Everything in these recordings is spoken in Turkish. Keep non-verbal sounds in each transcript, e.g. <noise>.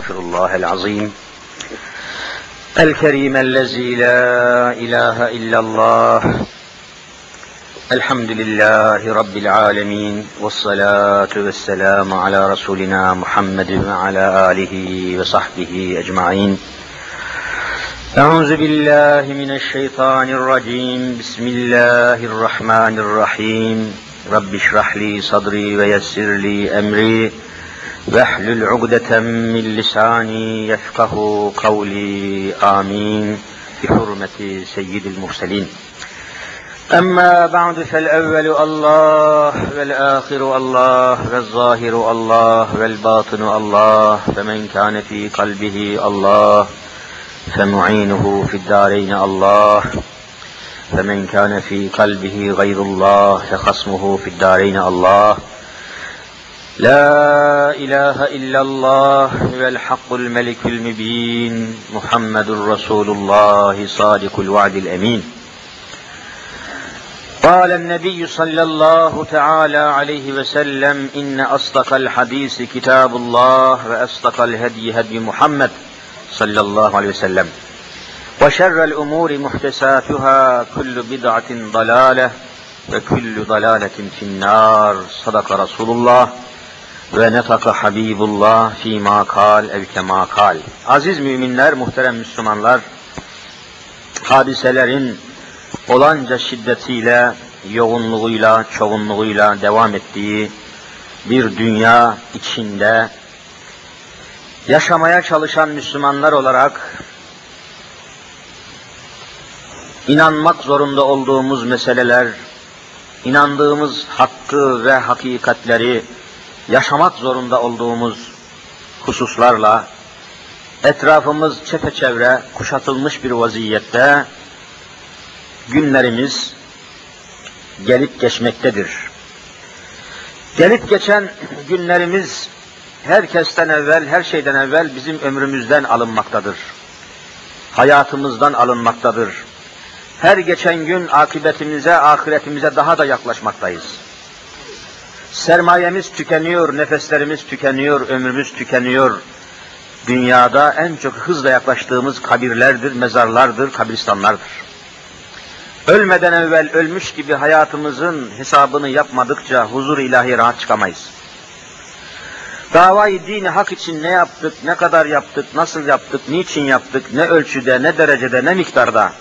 أستغفر الله العظيم الكريم الذي لا إله إلا الله. الحمد لله رب العالمين والصلاة والسلام على رسولنا محمد وعلى آله وصحبه أجمعين. أعوذ بالله من الشيطان الرجيم. بسم الله الرحمن الرحيم. رب اشرح لي صدري ويسر لي أمري. واحلل عقدة من لساني يفقه قولي. آمين. بحرمة سيد المرسلين. أما بعد فالأول الله والآخر الله والظاهر الله والباطن الله فمن كان في قلبه الله فمعينه في الدارين الله فمن كان في قلبه غير الله فخصمه في الدارين الله. لا إله إلا الله والحق الملك المبين محمد رسول الله صادق الوعد الأمين. قال النبي صلى الله تعالى عليه وسلم إن أصدق الحديث كتاب الله وأصدق الهدي هدي محمد صلى الله عليه وسلم. وشر الأمور محدثاتها كل بدعة ضلالة وكل ضلالة في النار. صدق رسول الله. Ve netaka Habibullah fîmâ kal ev kemâ kal. Aziz müminler, muhterem Müslümanlar, hadiselerin olanca şiddetiyle, yoğunluğuyla, çoğunluğuyla devam ettiği bir dünya içinde yaşamaya çalışan Müslümanlar olarak inanmak zorunda olduğumuz meseleler, inandığımız hakkı ve hakikatleri yaşamak zorunda olduğumuz hususlarla etrafımız çepeçevre kuşatılmış bir vaziyette günlerimiz gelip geçmektedir. Gelip geçen günlerimiz herkesten evvel, her şeyden evvel bizim ömrümüzden alınmaktadır. Hayatımızdan alınmaktadır. Her geçen gün akıbetimize, ahiretimize daha da yaklaşmaktayız. Sermayemiz tükeniyor, nefeslerimiz tükeniyor, ömrümüz tükeniyor. Dünyada en çok hızla yaklaştığımız kabirlerdir, mezarlardır, kabristanlardır. Ölmeden evvel ölmüş gibi hayatımızın hesabını yapmadıkça huzur ilahi rahat çıkamayız. Davayı dini hak için ne yaptık, ne kadar yaptık, nasıl yaptık, niçin yaptık, ne ölçüde, ne derecede, ne miktarda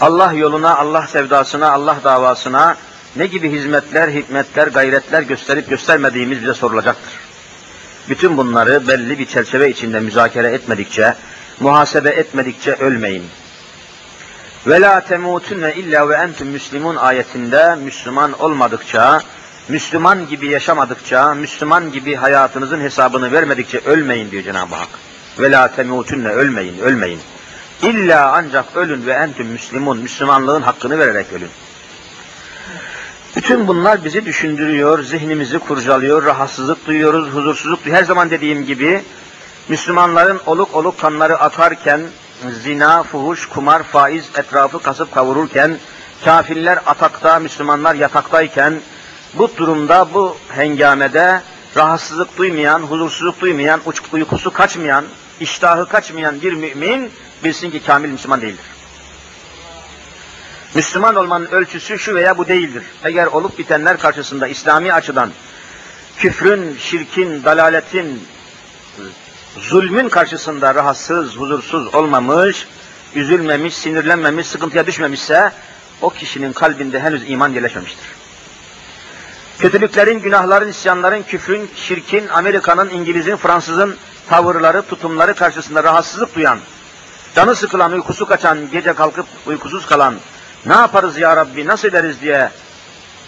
Allah yoluna, Allah sevdasına, Allah davasına ne gibi hizmetler, hikmetler, gayretler gösterip göstermediğimiz bize sorulacaktır. Bütün bunları belli bir çerçeve içinde müzakere etmedikçe, muhasebe etmedikçe ölmeyin. Ve la temutunne illa ve entum müslimun ayetinde Müslüman olmadıkça, Müslüman gibi yaşamadıkça, Müslüman gibi hayatınızın hesabını vermedikçe ölmeyin diyor Cenab-ı Hak. Ve la temutunne ölmeyin, ölmeyin. İlla ancak ölün ve entüm müslimun, Müslümanlığın hakkını vererek ölün. Bütün bunlar bizi düşündürüyor, zihnimizi kurcalıyor, rahatsızlık duyuyoruz, huzursuzluk duyuyoruz. Her zaman dediğim gibi Müslümanların oluk oluk kanları atarken, zina, fuhuş, kumar, faiz etrafı kasıp kavururken, kafirler atakta, Müslümanlar yataktayken, bu durumda, bu hengamede rahatsızlık duymayan, huzursuzluk duymayan, uykusu kaçmayan, iştahı kaçmayan bir mümin bilsin ki kamil Müslüman değildir. Müslüman olmanın ölçüsü şu veya bu değildir. Eğer olup bitenler karşısında İslami açıdan küfrün, şirkin, dalaletin, zulmün karşısında rahatsız, huzursuz olmamış, üzülmemiş, sinirlenmemiş, sıkıntıya düşmemişse o kişinin kalbinde henüz iman yerleşmemiştir. Kötülüklerin, günahların, isyanların, küfrün, şirkin, Amerika'nın, İngiliz'in, Fransız'ın tavırları, tutumları karşısında rahatsızlık duyan, canı sıkılan, uykusu kaçan, gece kalkıp uykusuz kalan, ne yaparız ya Rabbi, nasıl ederiz diye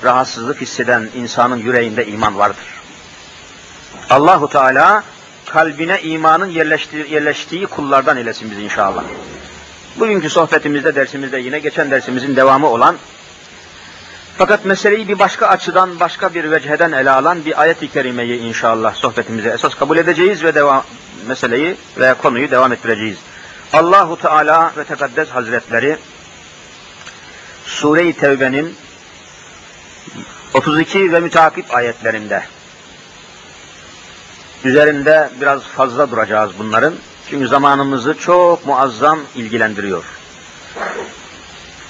rahatsızlık hisseden insanın yüreğinde iman vardır. Allahu Teala kalbine imanın yerleştiği, kullardan eylesin bizi inşallah. Bugünkü sohbetimizde, dersimizde yine geçen dersimizin devamı olan fakat meseleyi bir başka açıdan, başka bir vecheden ele alan bir ayet-i kerimeyi inşallah sohbetimize esas kabul edeceğiz ve devam meseleyi ve konuyu devam ettireceğiz. Allahu Teala ve Tekaddes Hazretleri Sure-i Tevbe'nin 32 ve mütakip ayetlerinde Üzerinde biraz fazla duracağız bunların. Çünkü zamanımızı çok muazzam ilgilendiriyor.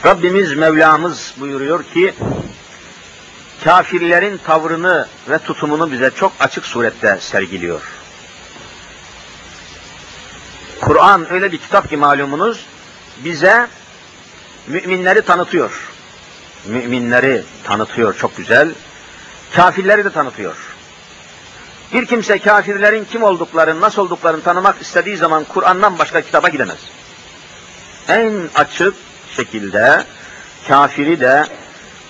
Rabbimiz Mevlamız buyuruyor ki kafirlerin tavrını ve tutumunu bize çok açık surette sergiliyor. Kur'an öyle bir kitap ki malumunuz bize müminleri tanıtıyor. Müminleri tanıtıyor çok güzel. Kafirleri de tanıtıyor. Bir kimse kafirlerin kim olduklarını, nasıl olduklarını tanımak istediği zaman Kur'an'dan başka kitaba gidemez. En açık şekilde kafiri de,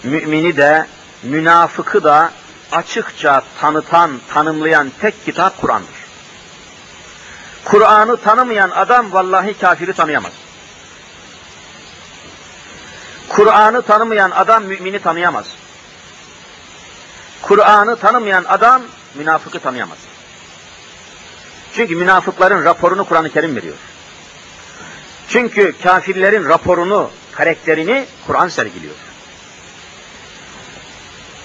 mümini de, münafıkı da açıkça tanıtan, tanımlayan tek kitap Kur'an'dır. Kur'an'ı tanımayan adam vallahi kafiri tanıyamaz. Kur'an'ı tanımayan adam mümini tanıyamaz. Kur'an'ı tanımayan adam münafıkı tanıyamaz. Çünkü münafıkların raporunu Kur'an-ı Kerim veriyor. Çünkü kafirlerin raporunu, karakterini Kur'an sergiliyor.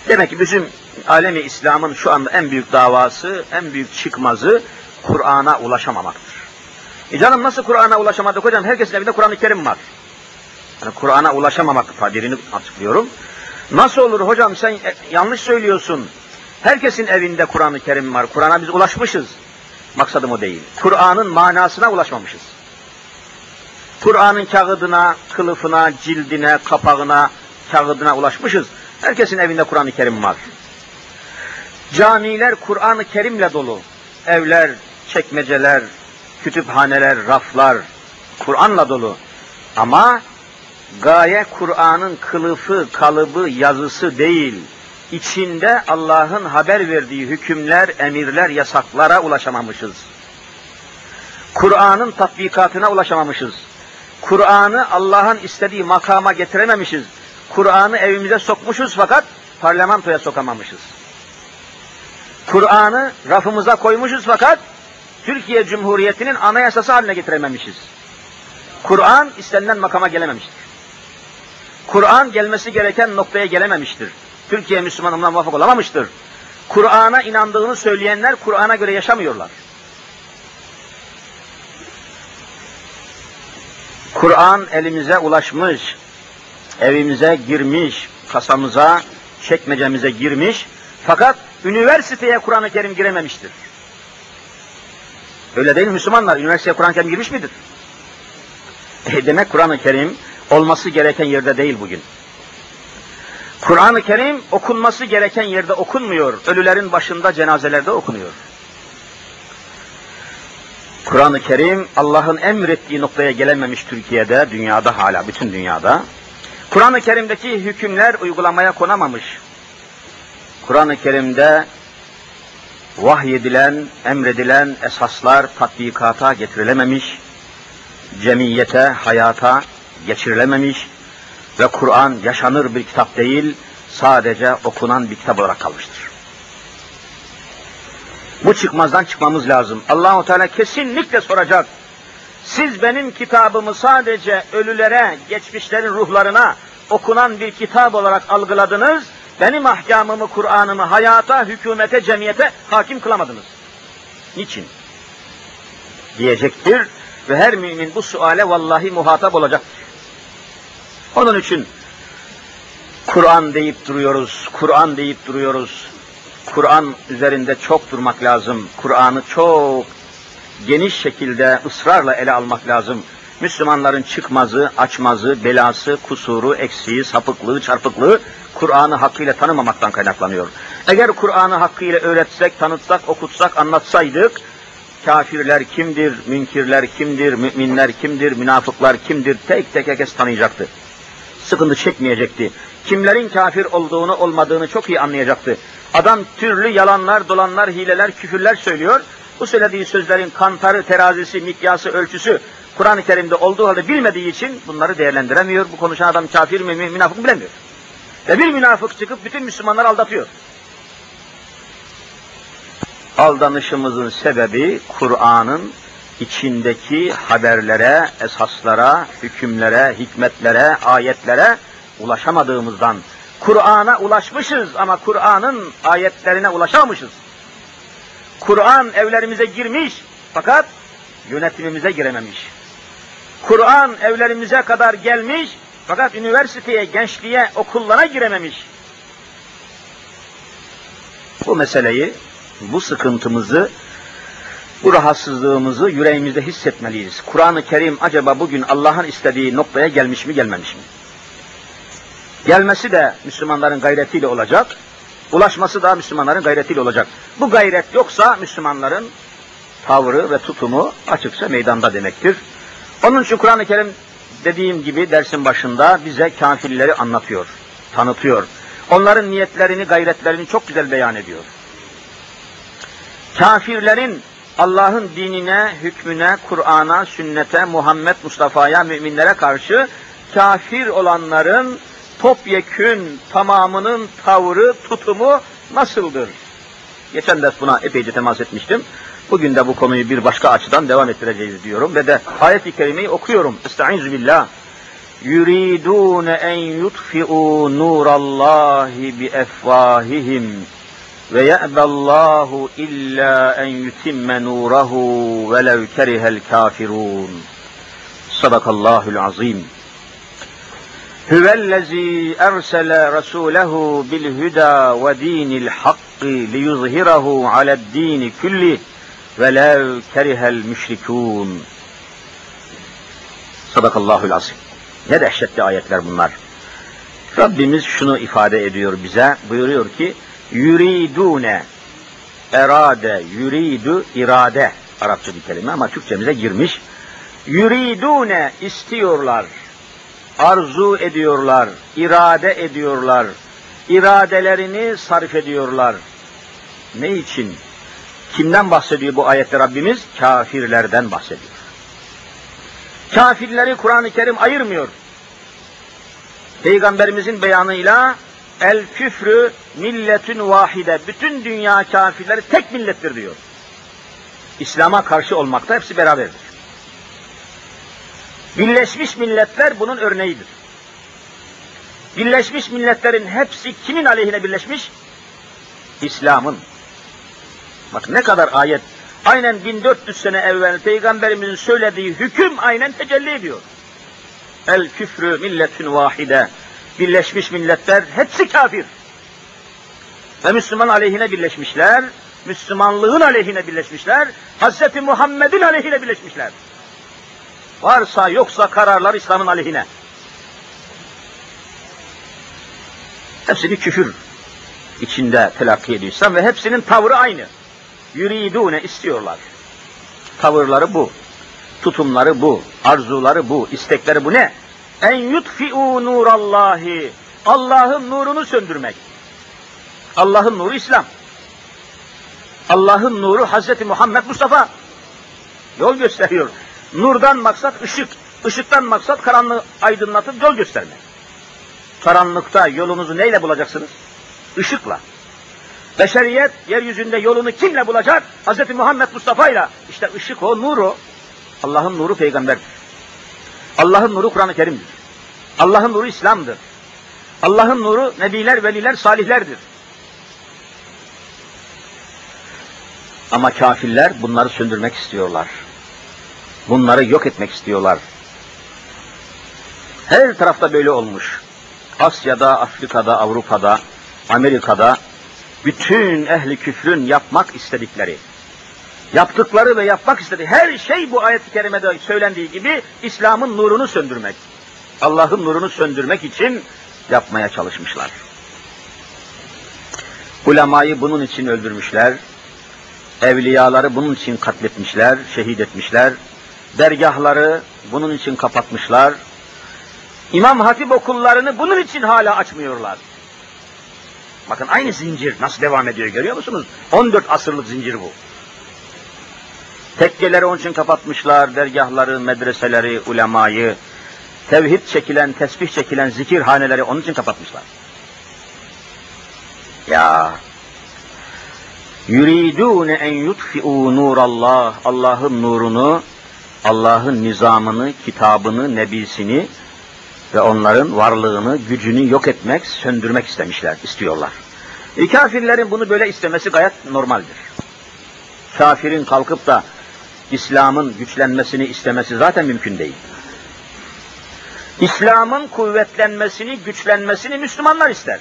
Demek ki bizim alemi İslam'ın şu anda en büyük davası, en büyük çıkmazı Kur'an'a ulaşamamaktır. E canım nasıl Kur'an'a ulaşamadık hocam? Herkesin evinde Kur'an-ı Kerim var. Yani Kur'an'a ulaşamamak tabirini açıklıyorum. Nasıl olur hocam sen e, yanlış söylüyorsun. Herkesin evinde Kur'an-ı Kerim var. Kur'an'a biz ulaşmışız. Maksadım o değil. Kur'an'ın manasına ulaşmamışız. Kur'an'ın kağıdına, kılıfına, cildine, kapağına, kağıdına ulaşmışız. Herkesin evinde Kur'an-ı Kerim var. Camiler Kur'an-ı Kerim'le dolu. Evler, çekmeceler, kütüphaneler, raflar Kur'an'la dolu. Ama gaye Kur'an'ın kılıfı, kalıbı, yazısı değil. İçinde Allah'ın haber verdiği hükümler, emirler, yasaklara ulaşamamışız. Kur'an'ın tatbikatına ulaşamamışız. Kur'an'ı Allah'ın istediği makama getirememişiz. Kur'an'ı evimize sokmuşuz fakat parlamentoya sokamamışız. Kur'an'ı rafımıza koymuşuz fakat Türkiye Cumhuriyeti'nin anayasası haline getirememişiz. Kur'an istenilen makama gelememiştir. Kur'an gelmesi gereken noktaya gelememiştir. Türkiye Müslümanlığına muvaffak olamamıştır. Kur'an'a inandığını söyleyenler Kur'an'a göre yaşamıyorlar. Kur'an elimize ulaşmış, evimize girmiş, kasamıza, çekmecemize girmiş fakat üniversiteye Kur'an-ı Kerim girememiştir. Öyle değil Müslümanlar? Üniversiteye Kur'an-ı Kerim girmiş midir? E demek Kur'an-ı Kerim olması gereken yerde değil bugün. Kur'an-ı Kerim okunması gereken yerde okunmuyor. Ölülerin başında cenazelerde okunuyor. Kur'an-ı Kerim Allah'ın emrettiği noktaya gelememiş Türkiye'de, dünyada hala, bütün dünyada. Kur'an-ı Kerim'deki hükümler uygulamaya konamamış. Kur'an-ı Kerim'de vahyedilen, emredilen esaslar tatbikata getirilememiş, cemiyete, hayata geçirilememiş ve Kur'an yaşanır bir kitap değil, sadece okunan bir kitap olarak kalmıştır. Bu çıkmazdan çıkmamız lazım. Allahu Teala kesinlikle soracak. Siz benim kitabımı sadece ölülere, geçmişlerin ruhlarına okunan bir kitap olarak algıladınız. Benim ahkamımı, Kur'an'ımı hayata, hükümete, cemiyete hakim kılamadınız. Niçin? Diyecektir ve her mümin bu suale vallahi muhatap olacak. Onun için Kur'an deyip duruyoruz, Kur'an deyip duruyoruz. Kur'an üzerinde çok durmak lazım. Kur'an'ı çok geniş şekilde ısrarla ele almak lazım. Müslümanların çıkmazı, açmazı, belası, kusuru, eksiği, sapıklığı, çarpıklığı Kur'an'ı hakkıyla tanımamaktan kaynaklanıyor. Eğer Kur'an'ı hakkıyla öğretsek, tanıtsak, okutsak, anlatsaydık, kafirler kimdir, münkirler kimdir, müminler kimdir, münafıklar kimdir, tek tek herkes tanıyacaktı. Sıkıntı çekmeyecekti. Kimlerin kafir olduğunu, olmadığını çok iyi anlayacaktı. Adam türlü yalanlar, dolanlar, hileler, küfürler söylüyor. Bu söylediği sözlerin kantarı, terazisi, mikyası, ölçüsü Kur'an-ı Kerim'de olduğu halde bilmediği için bunları değerlendiremiyor. Bu konuşan adam kafir mi, münafık mı bilemiyor. Ve bir münafık çıkıp bütün Müslümanları aldatıyor. Aldanışımızın sebebi Kur'an'ın içindeki haberlere, esaslara, hükümlere, hikmetlere, ayetlere ulaşamadığımızdan, Kur'an'a ulaşmışız ama Kur'an'ın ayetlerine ulaşamamışız. Kur'an evlerimize girmiş fakat yönetimimize girememiş. Kur'an evlerimize kadar gelmiş fakat üniversiteye, gençliğe, okullara girememiş. Bu meseleyi, bu sıkıntımızı, bu rahatsızlığımızı yüreğimizde hissetmeliyiz. Kur'an-ı Kerim acaba bugün Allah'ın istediği noktaya gelmiş mi, gelmemiş mi? Gelmesi de Müslümanların gayretiyle olacak, ulaşması da Müslümanların gayretiyle olacak. Bu gayret yoksa Müslümanların tavrı ve tutumu açıkça meydanda demektir. Onun için Kur'an-ı Kerim dediğim gibi dersin başında bize kafirleri anlatıyor, tanıtıyor. Onların niyetlerini, gayretlerini çok güzel beyan ediyor. Kafirlerin Allah'ın dinine, hükmüne, Kur'an'a, sünnete, Muhammed Mustafa'ya, müminlere karşı kafir olanların topyekün tamamının tavrı, tutumu nasıldır? Geçen ders buna epeyce temas etmiştim. Bugün de bu konuyu bir başka açıdan devam ettireceğiz diyorum ve de ayet-i kerimeyi okuyorum. Estaizu billah. Yuridun en yutfi'u nurallahi bi efvahihim ve ye'bellahu illa en yutimme nurahu velev kerihel kafirun. Sadakallahul azim. Hüvellezî ersele rasûlehu bil hüda ve dinil hakkı liyuzhirahu aled-dini kulli velev kerihel müşrikûn. Sadakallahul azim. Ne dehşetli ayetler bunlar. Rabbimiz şunu ifade ediyor bize, buyuruyor ki, yuridune erade, yuridu irade. Arapça bir kelime ama Türkçemize girmiş. Yuridune istiyorlar, arzu ediyorlar, irade ediyorlar, iradelerini sarf ediyorlar. Ne için? Kimden bahsediyor bu ayette Rabbimiz? Kafirlerden bahsediyor. Kafirleri Kur'an-ı Kerim ayırmıyor. Peygamberimizin beyanıyla el küfrü milletün vahide. Bütün dünya kafirleri tek millettir diyor. İslam'a karşı olmakta hepsi beraberdir. Birleşmiş Milletler bunun örneğidir. Birleşmiş Milletlerin hepsi kimin aleyhine birleşmiş? İslam'ın. Bak ne kadar ayet. Aynen 1400 sene evvel Peygamberimizin söylediği hüküm aynen tecelli ediyor. El küfrü milletün vahide. Birleşmiş milletler hepsi kafir. Ve Müslüman aleyhine birleşmişler. Müslümanlığın aleyhine birleşmişler. Hazreti Muhammed'in aleyhine birleşmişler. Varsa yoksa kararlar İslam'ın aleyhine. Hepsi bir küfür içinde telakki ediyorsam ve hepsinin tavrı aynı. Yuridune istiyorlar. Tavırları bu. Tutumları bu. Arzuları bu. istekleri bu ne? En yutfi'u nurallahi. Allah'ın nurunu söndürmek. Allah'ın nuru İslam. Allah'ın nuru Hazreti Muhammed Mustafa. Yol gösteriyor. Nurdan maksat ışık. Işıktan maksat karanlığı aydınlatıp yol göstermek. Karanlıkta yolunuzu neyle bulacaksınız? Işıkla. Beşeriyet yeryüzünde yolunu kimle bulacak? Hz. Muhammed Mustafa ile. İşte ışık o, nur o. Allah'ın nuru peygamberdir. Allah'ın nuru Kur'an-ı Kerim'dir. Allah'ın nuru İslam'dır. Allah'ın nuru nebiler, veliler, salihlerdir. Ama kafirler bunları söndürmek istiyorlar. Bunları yok etmek istiyorlar. Her tarafta böyle olmuş. Asya'da, Afrika'da, Avrupa'da, Amerika'da bütün ehli küfrün yapmak istedikleri, yaptıkları ve yapmak istediği her şey bu ayet-i kerimede söylendiği gibi İslam'ın nurunu söndürmek. Allah'ın nurunu söndürmek için yapmaya çalışmışlar. Ulemayı bunun için öldürmüşler, evliyaları bunun için katletmişler, şehit etmişler, dergahları bunun için kapatmışlar, İmam Hatip okullarını bunun için hala açmıyorlar. Bakın aynı zincir nasıl devam ediyor görüyor musunuz? 14 asırlık zincir bu. Tekkeleri onun için kapatmışlar, dergahları, medreseleri, ulemayı, tevhid çekilen, tesbih çekilen zikirhaneleri onun için kapatmışlar. Ya yuridune en yutfi'u nurallah Allah'ın nurunu, Allah'ın nizamını, kitabını, nebisini ve onların varlığını, gücünü yok etmek, söndürmek istemişler, istiyorlar. E, kafirlerin bunu böyle istemesi gayet normaldir. Kafirin kalkıp da İslam'ın güçlenmesini istemesi zaten mümkün değil. İslam'ın kuvvetlenmesini, güçlenmesini Müslümanlar ister.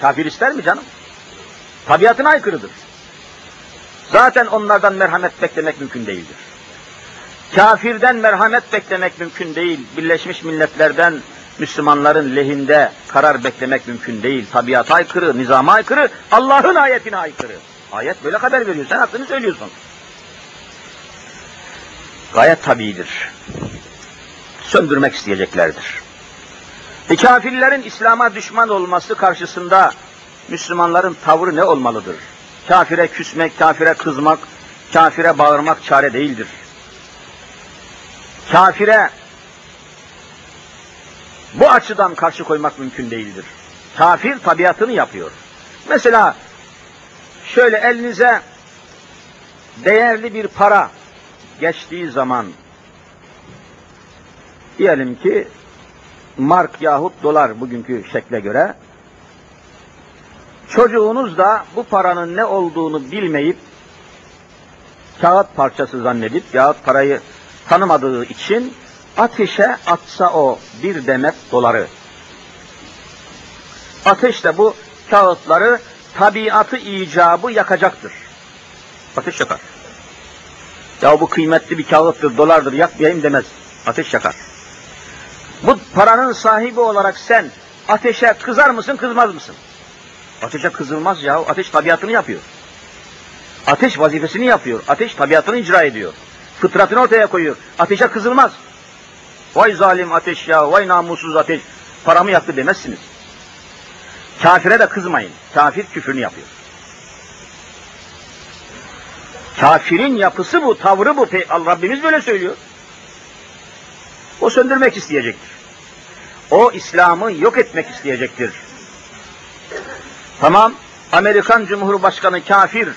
Kafir ister mi canım? Tabiatına aykırıdır. Zaten onlardan merhamet beklemek mümkün değildir. Kafirden merhamet beklemek mümkün değil. Birleşmiş Milletler'den Müslümanların lehinde karar beklemek mümkün değil. Tabiata aykırı, nizama aykırı, Allah'ın ayetine aykırı. Ayet böyle haber veriyor. Sen aklını söylüyorsun. Gayet tabidir. Söndürmek isteyeceklerdir. E kafirlerin İslam'a düşman olması karşısında Müslümanların tavrı ne olmalıdır? Kafire küsmek, kafire kızmak, kafire bağırmak çare değildir. Kafire bu açıdan karşı koymak mümkün değildir. Kafir tabiatını yapıyor. Mesela şöyle elinize değerli bir para geçtiği zaman diyelim ki mark yahut dolar bugünkü şekle göre çocuğunuz da bu paranın ne olduğunu bilmeyip kağıt parçası zannedip yahut parayı tanımadığı için ateşe atsa o bir demet doları. Ateş de bu kağıtları tabiatı icabı yakacaktır. Ateş yakar. Ya bu kıymetli bir kağıttır, dolardır, yakmayayım demez. Ateş yakar. Bu paranın sahibi olarak sen ateşe kızar mısın, kızmaz mısın? Ateşe kızılmaz ya, ateş tabiatını yapıyor. Ateş vazifesini yapıyor, ateş tabiatını icra ediyor. Fıtratını ortaya koyuyor. Ateşe kızılmaz. Vay zalim ateş ya, vay namussuz ateş, paramı yaktı demezsiniz. Kafire de kızmayın. Kafir küfrünü yapıyor. Kafirin yapısı bu, tavrı bu. Rabbimiz böyle söylüyor. O söndürmek isteyecektir. O İslam'ı yok etmek isteyecektir. Tamam, Amerikan Cumhurbaşkanı kafir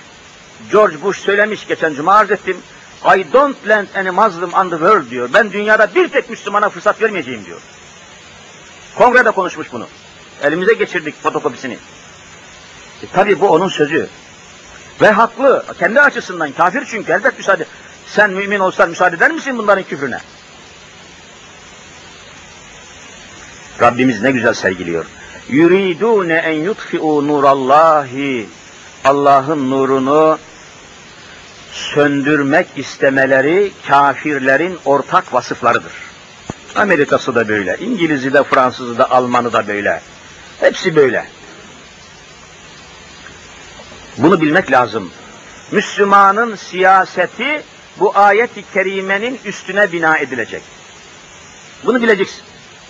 George Bush söylemiş geçen cuma arz ettim. I don't lend any Muslim on the world diyor. Ben dünyada bir tek Müslümana fırsat vermeyeceğim diyor. Kongrede konuşmuş bunu. Elimize geçirdik fotokopisini. E, tabii bu onun sözü. Ve haklı. Kendi açısından kafir çünkü elbet müsaade. Sen mümin olsan müsaade eder misin bunların küfrüne? Rabbimiz ne güzel sergiliyor. Yuridune en yutfi'u nurallahi. Allah'ın nurunu söndürmek istemeleri kafirlerin ortak vasıflarıdır. Amerika'sı da böyle, İngiliz'i de, Fransız'ı da, Alman'ı da böyle. Hepsi böyle. Bunu bilmek lazım. Müslümanın siyaseti bu ayet-i kerimenin üstüne bina edilecek. Bunu bileceksin.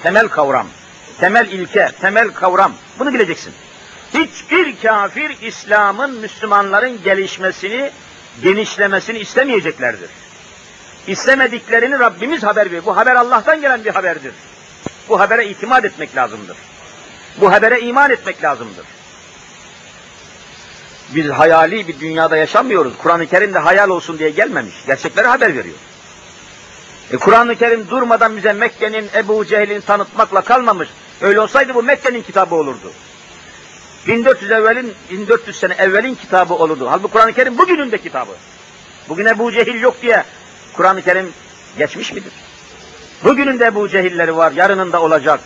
Temel kavram, temel ilke, temel kavram. Bunu bileceksin. Hiçbir kafir İslam'ın Müslümanların gelişmesini, genişlemesini istemeyeceklerdir. İstemediklerini Rabbimiz haber veriyor. Bu haber Allah'tan gelen bir haberdir. Bu habere itimat etmek lazımdır. Bu habere iman etmek lazımdır. Biz hayali bir dünyada yaşamıyoruz. Kur'an-ı Kerim de hayal olsun diye gelmemiş. Gerçekleri haber veriyor. E, Kur'an-ı Kerim durmadan bize Mekke'nin Ebu Cehil'in tanıtmakla kalmamış. Öyle olsaydı bu Mekke'nin kitabı olurdu. 1400 evvelin 1400 sene evvelin kitabı olurdu. Halbuki Kur'an-ı Kerim bugünün de kitabı. Bugün Ebu Cehil yok diye Kur'an-ı Kerim geçmiş midir? Bugünün de Ebu Cehilleri var, yarının da olacak.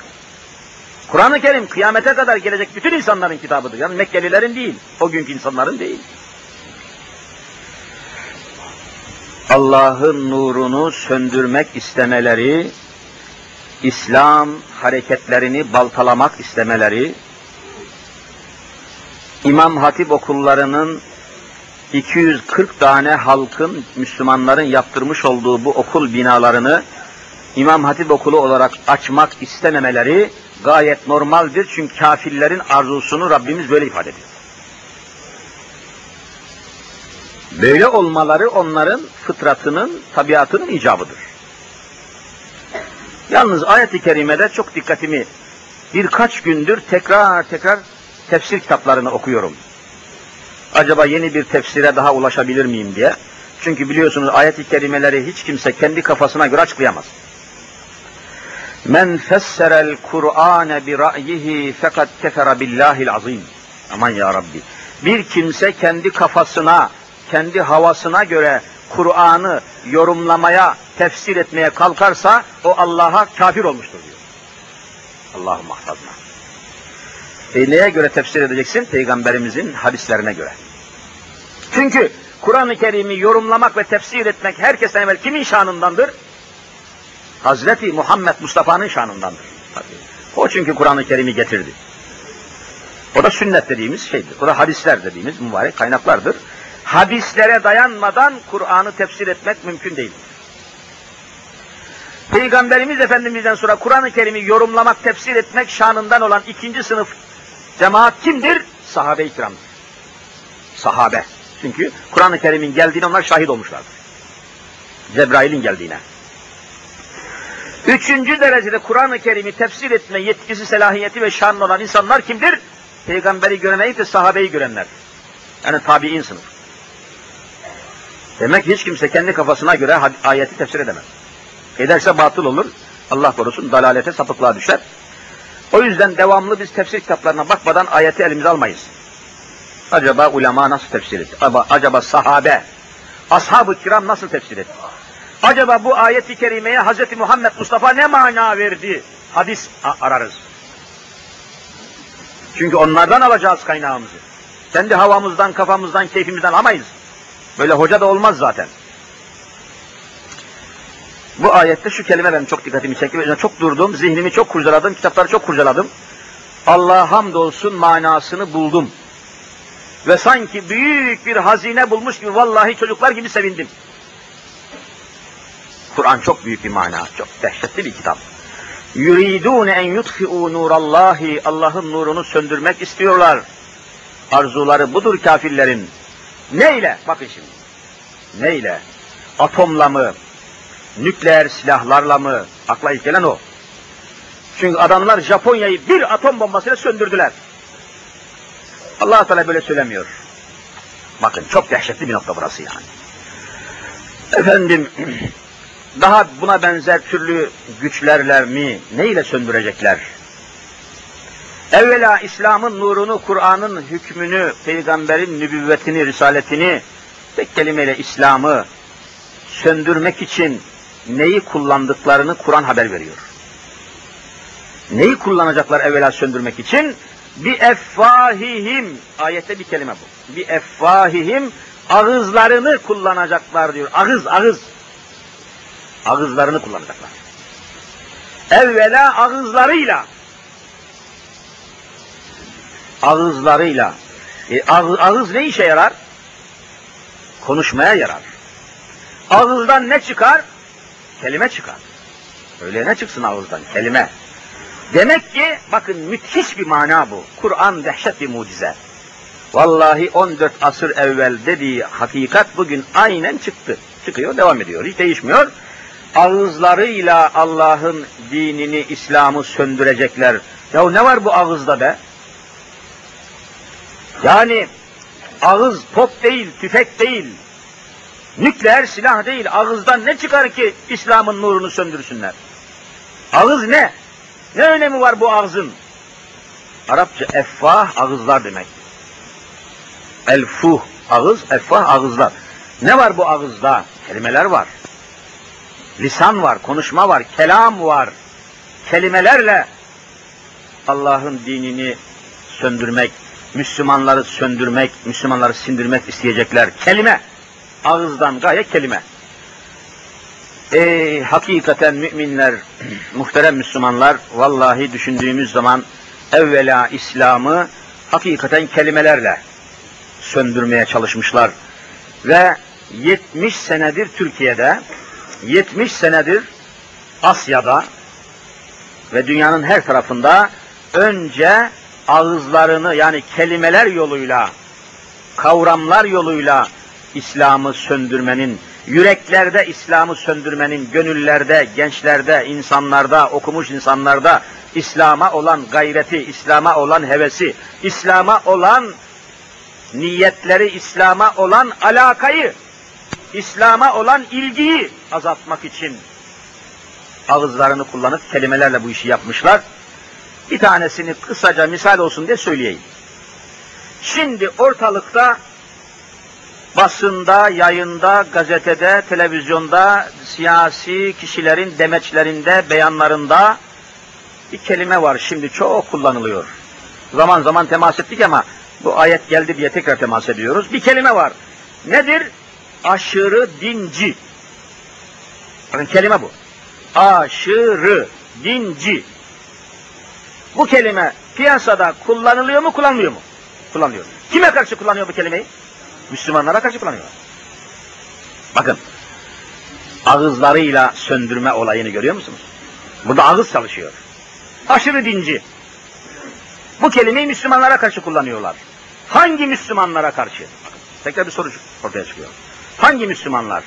Kur'an-ı Kerim kıyamete kadar gelecek bütün insanların kitabıdır. Yani Mekkelilerin değil, o günkü insanların değil. Allah'ın nurunu söndürmek istemeleri, İslam hareketlerini baltalamak istemeleri, İmam Hatip okullarının 240 tane halkın, Müslümanların yaptırmış olduğu bu okul binalarını İmam Hatip okulu olarak açmak istememeleri gayet normaldir. Çünkü kafirlerin arzusunu Rabbimiz böyle ifade ediyor. Böyle olmaları onların fıtratının, tabiatının icabıdır. Yalnız ayet-i kerimede çok dikkatimi birkaç gündür tekrar tekrar tefsir kitaplarını okuyorum. Acaba yeni bir tefsire daha ulaşabilir miyim diye. Çünkü biliyorsunuz ayet-i kerimeleri hiç kimse kendi kafasına göre açıklayamaz. Men fesserel Kur'ane bi ra'yihi fakat kefere billahil azim. Aman ya Rabbi. Bir kimse kendi kafasına kendi havasına göre Kur'an'ı yorumlamaya, tefsir etmeye kalkarsa o Allah'a kafir olmuştur diyor. Allah'ım mahfazna. E neye göre tefsir edeceksin? Peygamberimizin hadislerine göre. Çünkü Kur'an-ı Kerim'i yorumlamak ve tefsir etmek herkesten evvel kimin şanındandır? Hazreti Muhammed Mustafa'nın şanındandır. O çünkü Kur'an-ı Kerim'i getirdi. O da sünnet dediğimiz şeydir. O da hadisler dediğimiz mübarek kaynaklardır. Hadislere dayanmadan Kur'an'ı tefsir etmek mümkün değildir. Peygamberimiz Efendimiz'den sonra Kur'an-ı Kerim'i yorumlamak, tefsir etmek şanından olan ikinci sınıf cemaat kimdir? Sahabe-i kiramdır. Sahabe. Çünkü Kur'an-ı Kerim'in geldiğine onlar şahit olmuşlardır. Cebrail'in geldiğine. Üçüncü derecede Kur'an-ı Kerim'i tefsir etme yetkisi, selahiyeti ve şanlı olan insanlar kimdir? Peygamberi göremeyip de sahabeyi görenler. Yani tabi'in sınıf. Demek hiç kimse kendi kafasına göre ayeti tefsir edemez. Ederse batıl olur. Allah korusun dalalete, sapıklığa düşer. O yüzden devamlı biz tefsir kitaplarına bakmadan ayeti elimize almayız. Acaba ulema nasıl tefsir etti? Acaba sahabe, ashab-ı kiram nasıl tefsir etti? Acaba bu ayeti kerimeye Hz. Muhammed Mustafa ne mana verdi? Hadis ararız. Çünkü onlardan alacağız kaynağımızı. Kendi havamızdan, kafamızdan, keyfimizden alamayız. Böyle hoca da olmaz zaten. Bu ayette şu kelime benim çok dikkatimi çekti. Üzerine çok durdum, zihnimi çok kurcaladım, kitapları çok kurcaladım. Allah hamdolsun manasını buldum. Ve sanki büyük bir hazine bulmuş gibi vallahi çocuklar gibi sevindim. Kur'an çok büyük bir mana, çok dehşetli bir kitap. Yuridun en yutfi'u nurallahi Allah'ın nurunu söndürmek istiyorlar. Arzuları budur kafirlerin. Neyle? Bakın şimdi. Neyle? Atomla mı? Nükleer silahlarla mı? Akla ilk gelen o. Çünkü adamlar Japonya'yı bir atom bombasıyla söndürdüler. allah Teala böyle söylemiyor. Bakın çok dehşetli bir nokta burası yani. Efendim, <clears throat> daha buna benzer türlü güçlerler mi, neyle söndürecekler? Evvela İslam'ın nurunu, Kur'an'ın hükmünü, peygamberin nübüvvetini, risaletini, tek kelimeyle İslam'ı söndürmek için neyi kullandıklarını Kur'an haber veriyor. Neyi kullanacaklar evvela söndürmek için? Bir effahihim, ayette bir kelime bu. Bir effahihim, ağızlarını kullanacaklar diyor. Ağız, ağız. Ağızlarını kullanacaklar. Evvela ağızlarıyla ağızlarıyla. E, ağız, ağız ne işe yarar? Konuşmaya yarar. Ağızdan ne çıkar? Kelime çıkar. Öyle ne çıksın ağızdan? Kelime. Demek ki bakın müthiş bir mana bu. Kur'an dehşet bir mucize. Vallahi 14 asır evvel dediği hakikat bugün aynen çıktı. Çıkıyor, devam ediyor. Hiç değişmiyor. Ağızlarıyla Allah'ın dinini, İslam'ı söndürecekler. Ya ne var bu ağızda be? Yani ağız top değil, tüfek değil, nükleer silah değil, ağızdan ne çıkar ki İslam'ın nurunu söndürsünler? Ağız ne? Ne önemi var bu ağzın? Arapça effah ağızlar demek. Elfuh ağız, effah ağızlar. Ne var bu ağızda? Kelimeler var. Lisan var, konuşma var, kelam var. Kelimelerle Allah'ın dinini söndürmek, Müslümanları söndürmek, Müslümanları sindirmek isteyecekler. Kelime. Ağızdan gayet kelime. Ey hakikaten müminler, <clears throat> muhterem Müslümanlar, vallahi düşündüğümüz zaman evvela İslam'ı hakikaten kelimelerle söndürmeye çalışmışlar. Ve 70 senedir Türkiye'de, 70 senedir Asya'da ve dünyanın her tarafında önce ağızlarını yani kelimeler yoluyla, kavramlar yoluyla İslam'ı söndürmenin, yüreklerde İslam'ı söndürmenin, gönüllerde, gençlerde, insanlarda, okumuş insanlarda İslam'a olan gayreti, İslam'a olan hevesi, İslam'a olan niyetleri, İslam'a olan alakayı, İslam'a olan ilgiyi azaltmak için ağızlarını kullanıp kelimelerle bu işi yapmışlar. Bir tanesini kısaca misal olsun diye söyleyeyim. Şimdi ortalıkta basında, yayında, gazetede, televizyonda, siyasi kişilerin demeçlerinde, beyanlarında bir kelime var şimdi çok kullanılıyor. Zaman zaman temas ettik ama bu ayet geldi diye tekrar temas ediyoruz. Bir kelime var. Nedir? Aşırı dinci. Bakın kelime bu. Aşırı dinci. Bu kelime piyasada kullanılıyor mu, kullanmıyor mu? Kullanılıyor. Kime karşı kullanıyor bu kelimeyi? Müslümanlara karşı kullanıyor. Bakın, ağızlarıyla söndürme olayını görüyor musunuz? Burada ağız çalışıyor. Aşırı dinci. Bu kelimeyi Müslümanlara karşı kullanıyorlar. Hangi Müslümanlara karşı? Tekrar bir soru ortaya çıkıyor. Hangi Müslümanlar?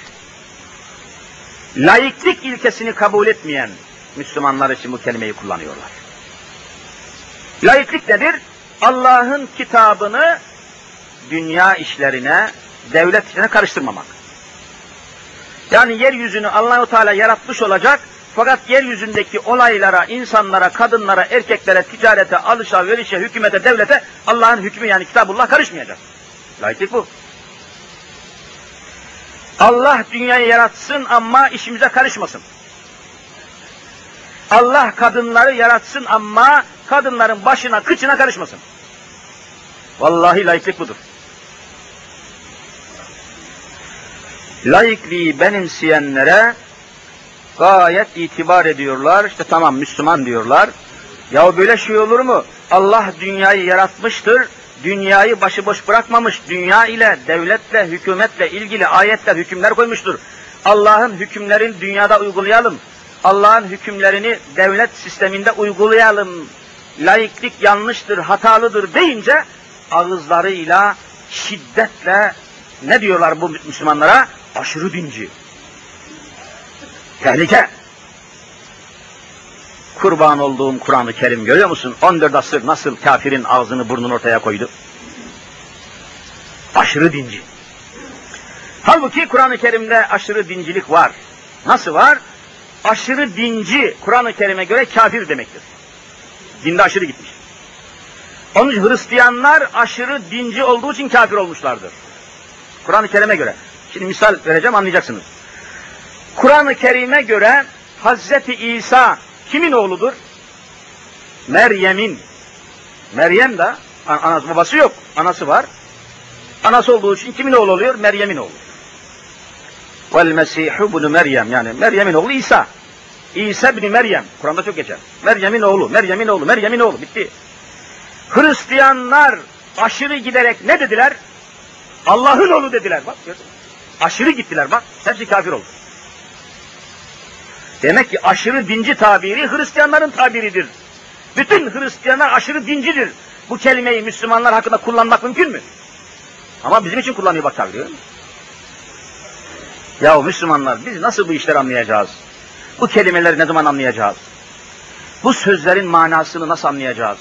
Laiklik ilkesini kabul etmeyen Müslümanlar için bu kelimeyi kullanıyorlar. Laiklik nedir? Allah'ın kitabını dünya işlerine, devlet işlerine karıştırmamak. Yani yeryüzünü Allahu Teala yaratmış olacak fakat yeryüzündeki olaylara, insanlara, kadınlara, erkeklere, ticarete, alışverişe, hükümete, devlete Allah'ın hükmü yani kitabullah karışmayacak. Laiklik bu. Allah dünyayı yaratsın ama işimize karışmasın. Allah kadınları yaratsın ama kadınların başına, kıçına karışmasın. Vallahi laiklik budur. Laikliği benimseyenlere gayet itibar ediyorlar. İşte tamam Müslüman diyorlar. Ya böyle şey olur mu? Allah dünyayı yaratmıştır. Dünyayı başıboş bırakmamış. Dünya ile, devletle, hükümetle ilgili ayetler, hükümler koymuştur. Allah'ın hükümlerini dünyada uygulayalım. Allah'ın hükümlerini devlet sisteminde uygulayalım. Laiklik yanlıştır, hatalıdır deyince ağızlarıyla şiddetle ne diyorlar bu Müslümanlara? Aşırı dinci. Tehlike. Kurban olduğum Kur'an-ı Kerim görüyor musun? 14 asır nasıl kafirin ağzını burnunu ortaya koydu? Aşırı dinci. Halbuki Kur'an-ı Kerim'de aşırı dincilik var. Nasıl var? Aşırı dinci Kur'an-ı Kerim'e göre kafir demektir. Dinde aşırı gitmiş. Onun için Hristiyanlar aşırı dinci olduğu için kafir olmuşlardır. Kur'an-ı Kerim'e göre. Şimdi misal vereceğim anlayacaksınız. Kur'an-ı Kerim'e göre Hazreti İsa kimin oğludur? Meryem'in. Meryem de anası babası yok. Anası var. Anası olduğu için kimin oğlu oluyor? Meryem'in oğlu. Vel Mesihu bunu Meryem yani Meryem'in oğlu İsa. İsa bin Meryem. Kur'an'da çok geçer. Meryem'in oğlu, Meryem'in oğlu, Meryem'in oğlu. Bitti. Hristiyanlar aşırı giderek ne dediler? Allah'ın oğlu dediler. Bak gördün Aşırı gittiler bak. Hepsi kafir oldu. Demek ki aşırı dinci tabiri Hristiyanların tabiridir. Bütün Hristiyanlar aşırı dincidir. Bu kelimeyi Müslümanlar hakkında kullanmak mümkün mü? Ama bizim için kullanıyor bak tabiri. Ya Müslümanlar biz nasıl bu işleri anlayacağız? Bu kelimeleri ne zaman anlayacağız? Bu sözlerin manasını nasıl anlayacağız?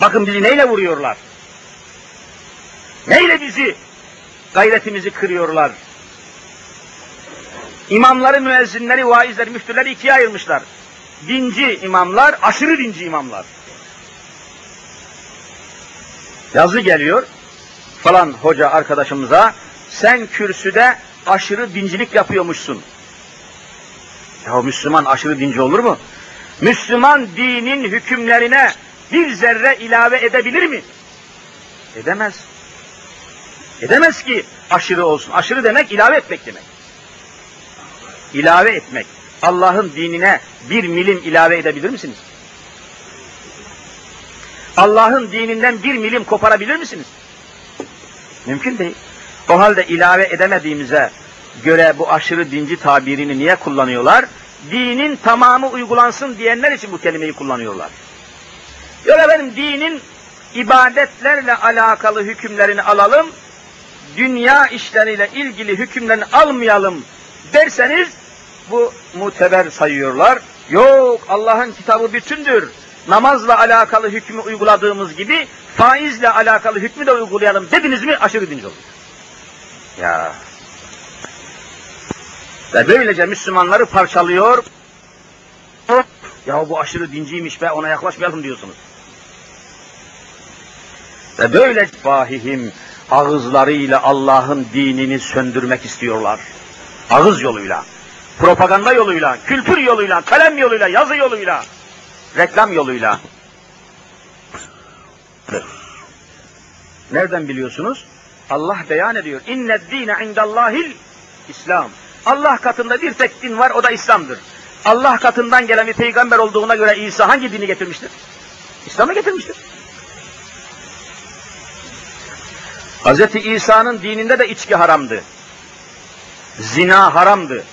Bakın bizi neyle vuruyorlar? Neyle bizi gayretimizi kırıyorlar? İmamları, müezzinleri, vaizleri, müftüleri ikiye ayırmışlar. Dinci imamlar, aşırı dinci imamlar. Yazı geliyor falan hoca arkadaşımıza, sen kürsüde aşırı dincilik yapıyormuşsun. Ya Müslüman aşırı dinci olur mu? Müslüman dinin hükümlerine bir zerre ilave edebilir mi? Edemez. Edemez ki aşırı olsun. Aşırı demek ilave etmek demek. İlave etmek. Allah'ın dinine bir milim ilave edebilir misiniz? Allah'ın dininden bir milim koparabilir misiniz? Mümkün değil. O halde ilave edemediğimize göre bu aşırı dinci tabirini niye kullanıyorlar? Dinin tamamı uygulansın diyenler için bu kelimeyi kullanıyorlar. Yok efendim dinin ibadetlerle alakalı hükümlerini alalım, dünya işleriyle ilgili hükümlerini almayalım derseniz bu muteber sayıyorlar. Yok Allah'ın kitabı bütündür. Namazla alakalı hükmü uyguladığımız gibi faizle alakalı hükmü de uygulayalım dediniz mi aşırı dinci olur. Ya. Ve böylece Müslümanları parçalıyor. Ya bu aşırı dinciymiş be ona yaklaşmayalım diyorsunuz. Ve böyle fahihim ağızlarıyla Allah'ın dinini söndürmek istiyorlar. Ağız yoluyla, propaganda yoluyla, kültür yoluyla, kalem yoluyla, yazı yoluyla, reklam yoluyla. Nereden biliyorsunuz? Allah beyan ediyor. İnne dine indallahil İslam. Allah katında bir tek din var, o da İslam'dır. Allah katından gelen bir peygamber olduğuna göre İsa hangi dini getirmiştir? İslam'ı getirmiştir. Hz. İsa'nın dininde de içki haramdı. Zina haramdı.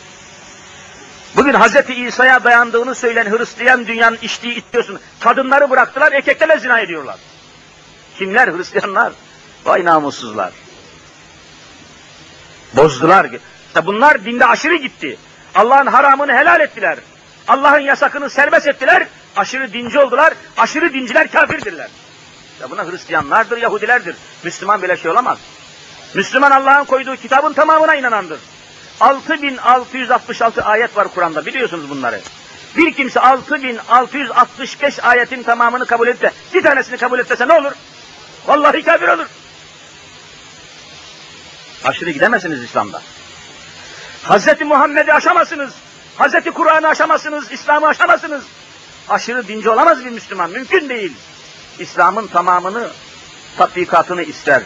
Bugün Hz. İsa'ya dayandığını söyleyen Hristiyan dünyanın içtiği içiyorsun. Kadınları bıraktılar, erkeklerle zina ediyorlar. Kimler? Hristiyanlar. Vay namussuzlar. Bozdular. İşte bunlar dinde aşırı gitti. Allah'ın haramını helal ettiler. Allah'ın yasakını serbest ettiler. Aşırı dinci oldular. Aşırı dinciler kafirdirler. Ya buna Hristiyanlardır, Yahudilerdir. Müslüman böyle şey olamaz. Müslüman Allah'ın koyduğu kitabın tamamına inanandır. 6666 ayet var Kur'an'da biliyorsunuz bunları. Bir kimse 6665 ayetin tamamını kabul etse, bir tanesini kabul etse ne olur? Vallahi kafir olur. Aşırı gidemezsiniz İslam'da. Hazreti Muhammed'i aşamazsınız. Hazreti Kur'an'ı aşamazsınız, İslam'ı aşamazsınız. Aşırı dinci olamaz bir Müslüman, mümkün değil. İslam'ın tamamını, tatbikatını ister.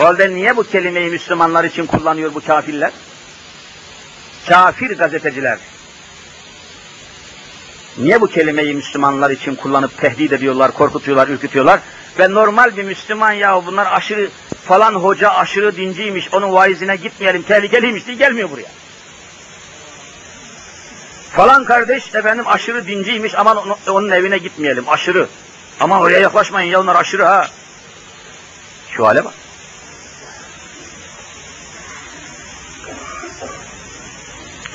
O halde niye bu kelimeyi Müslümanlar için kullanıyor bu kafirler? Kafir gazeteciler. Niye bu kelimeyi Müslümanlar için kullanıp tehdit ediyorlar, korkutuyorlar, ürkütüyorlar? Ve normal bir Müslüman ya bunlar aşırı falan hoca aşırı dinciymiş, onun vaizine gitmeyelim, tehlikeliymiş diye gelmiyor buraya. Falan kardeş efendim aşırı dinciymiş, aman onun evine gitmeyelim, aşırı. Ama oraya yaklaşmayın ya onlar aşırı ha. Şu hale bak.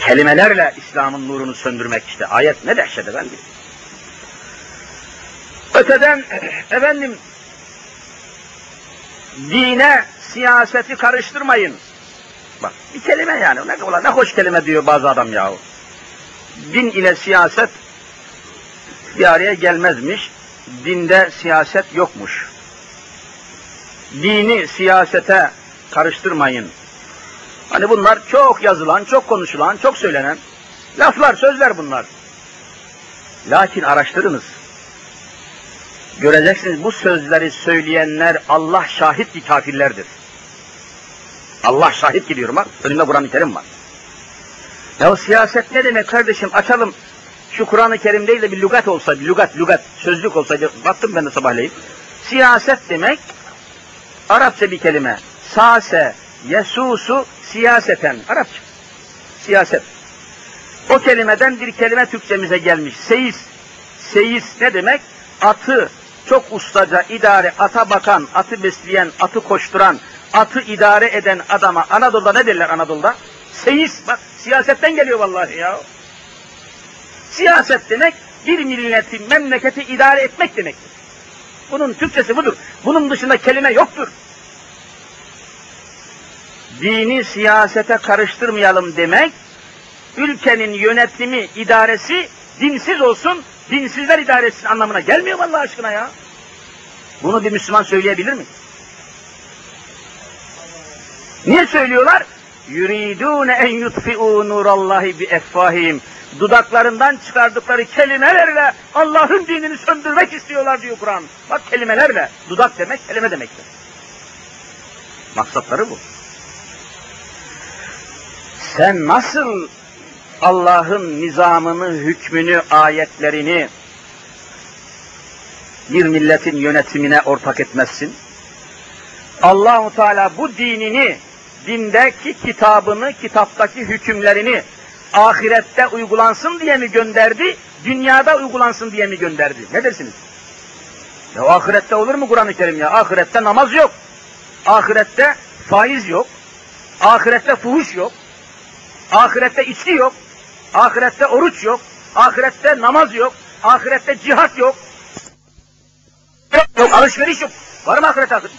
Kelimelerle İslam'ın nurunu söndürmek işte. Ayet ne dehşet efendim. Öteden <clears throat> efendim dine, siyaseti karıştırmayın. Bak bir kelime yani. Ne, ulan, ne hoş kelime diyor bazı adam yahu. Din ile siyaset bir araya gelmezmiş. Dinde siyaset yokmuş. Dini siyasete karıştırmayın. Hani bunlar çok yazılan, çok konuşulan, çok söylenen laflar, sözler bunlar. Lakin araştırınız. Göreceksiniz bu sözleri söyleyenler Allah şahit ki kafirlerdir. Allah şahit gidiyorum bak. Önümde Kur'an-ı Kerim var. Ya siyaset ne demek kardeşim? Açalım. Şu Kur'an-ı Kerim değil de bir lügat olsaydı, lügat, lügat, sözlük olsaydı. Baktım ben de sabahleyin. Siyaset demek Arapça bir kelime. Sase, yesusu, siyaseten. Arapça. Siyaset. O kelimeden bir kelime Türkçemize gelmiş. Seyis. Seyis ne demek? Atı çok ustaca idare, ata bakan, atı besleyen, atı koşturan, atı idare eden adama Anadolu'da ne derler Anadolu'da? Seyis. Bak siyasetten geliyor vallahi ya. Siyaset demek bir milleti, memleketi idare etmek demektir. Bunun Türkçesi budur. Bunun dışında kelime yoktur. Dini siyasete karıştırmayalım demek, ülkenin yönetimi, idaresi dinsiz olsun, dinsizler idaresi anlamına gelmiyor Allah aşkına ya. Bunu bir Müslüman söyleyebilir mi? Niye söylüyorlar? Yuridune en yutfi'u nurallahi bi effahim. Dudaklarından çıkardıkları kelimelerle Allah'ın dinini söndürmek istiyorlar diyor Kur'an. Bak kelimelerle. Dudak demek kelime demektir. Maksatları bu. Sen nasıl Allah'ın nizamını, hükmünü, ayetlerini bir milletin yönetimine ortak etmezsin? Allahu Teala bu dinini, dindeki kitabını, kitaptaki hükümlerini ahirette uygulansın diye mi gönderdi, dünyada uygulansın diye mi gönderdi? Ne dersiniz? Ya ahirette olur mu Kur'an-ı Kerim ya? Ahirette namaz yok. Ahirette faiz yok. Ahirette fuhuş yok. Ahirette içki yok. Ahirette oruç yok. Ahirette namaz yok. Ahirette cihat yok. Yok, alışveriş yok. Var mı ahiret ahirette?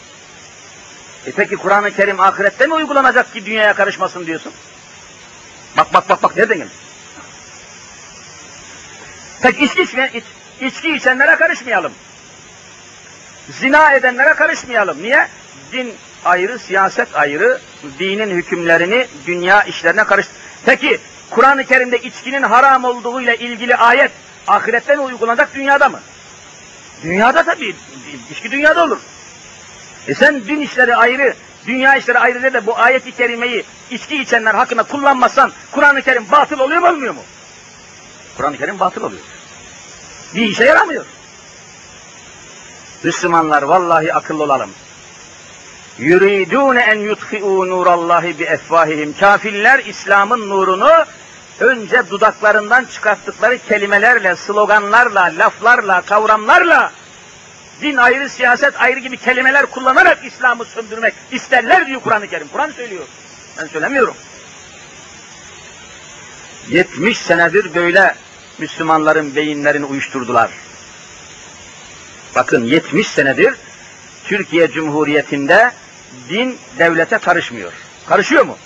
E peki Kur'an-ı Kerim ahirette mi uygulanacak ki dünyaya karışmasın diyorsun? Bak bak bak bak nereden geldi? Peki içki içmeyen, iç, içki içenlere karışmayalım. Zina edenlere karışmayalım. Niye? Din ayrı, siyaset ayrı, dinin hükümlerini dünya işlerine karıştı. Peki Kur'an-ı Kerim'de içkinin haram olduğuyla ilgili ayet ahirette mi uygulanacak, dünyada mı? Dünyada tabii, içki dünyada olur. E sen din işleri ayrı, dünya işleri ayrı de bu ayet-i kerimeyi içki içenler hakkında kullanmazsan Kur'an-ı Kerim batıl oluyor mu olmuyor mu? Kur'an-ı Kerim batıl oluyor. Bir işe yaramıyor. Müslümanlar vallahi akıllı olalım. Yuridune en yutfi'u nurallahi bi efvahihim. Kafirler İslam'ın nurunu önce dudaklarından çıkarttıkları kelimelerle, sloganlarla, laflarla, kavramlarla din ayrı, siyaset ayrı gibi kelimeler kullanarak İslam'ı söndürmek isterler diyor Kur'an-ı Kerim. Kur'an söylüyor. Ben söylemiyorum. 70 senedir böyle Müslümanların beyinlerini uyuşturdular. Bakın 70 senedir Türkiye Cumhuriyeti'nde din devlete karışmıyor. Karışıyor mu?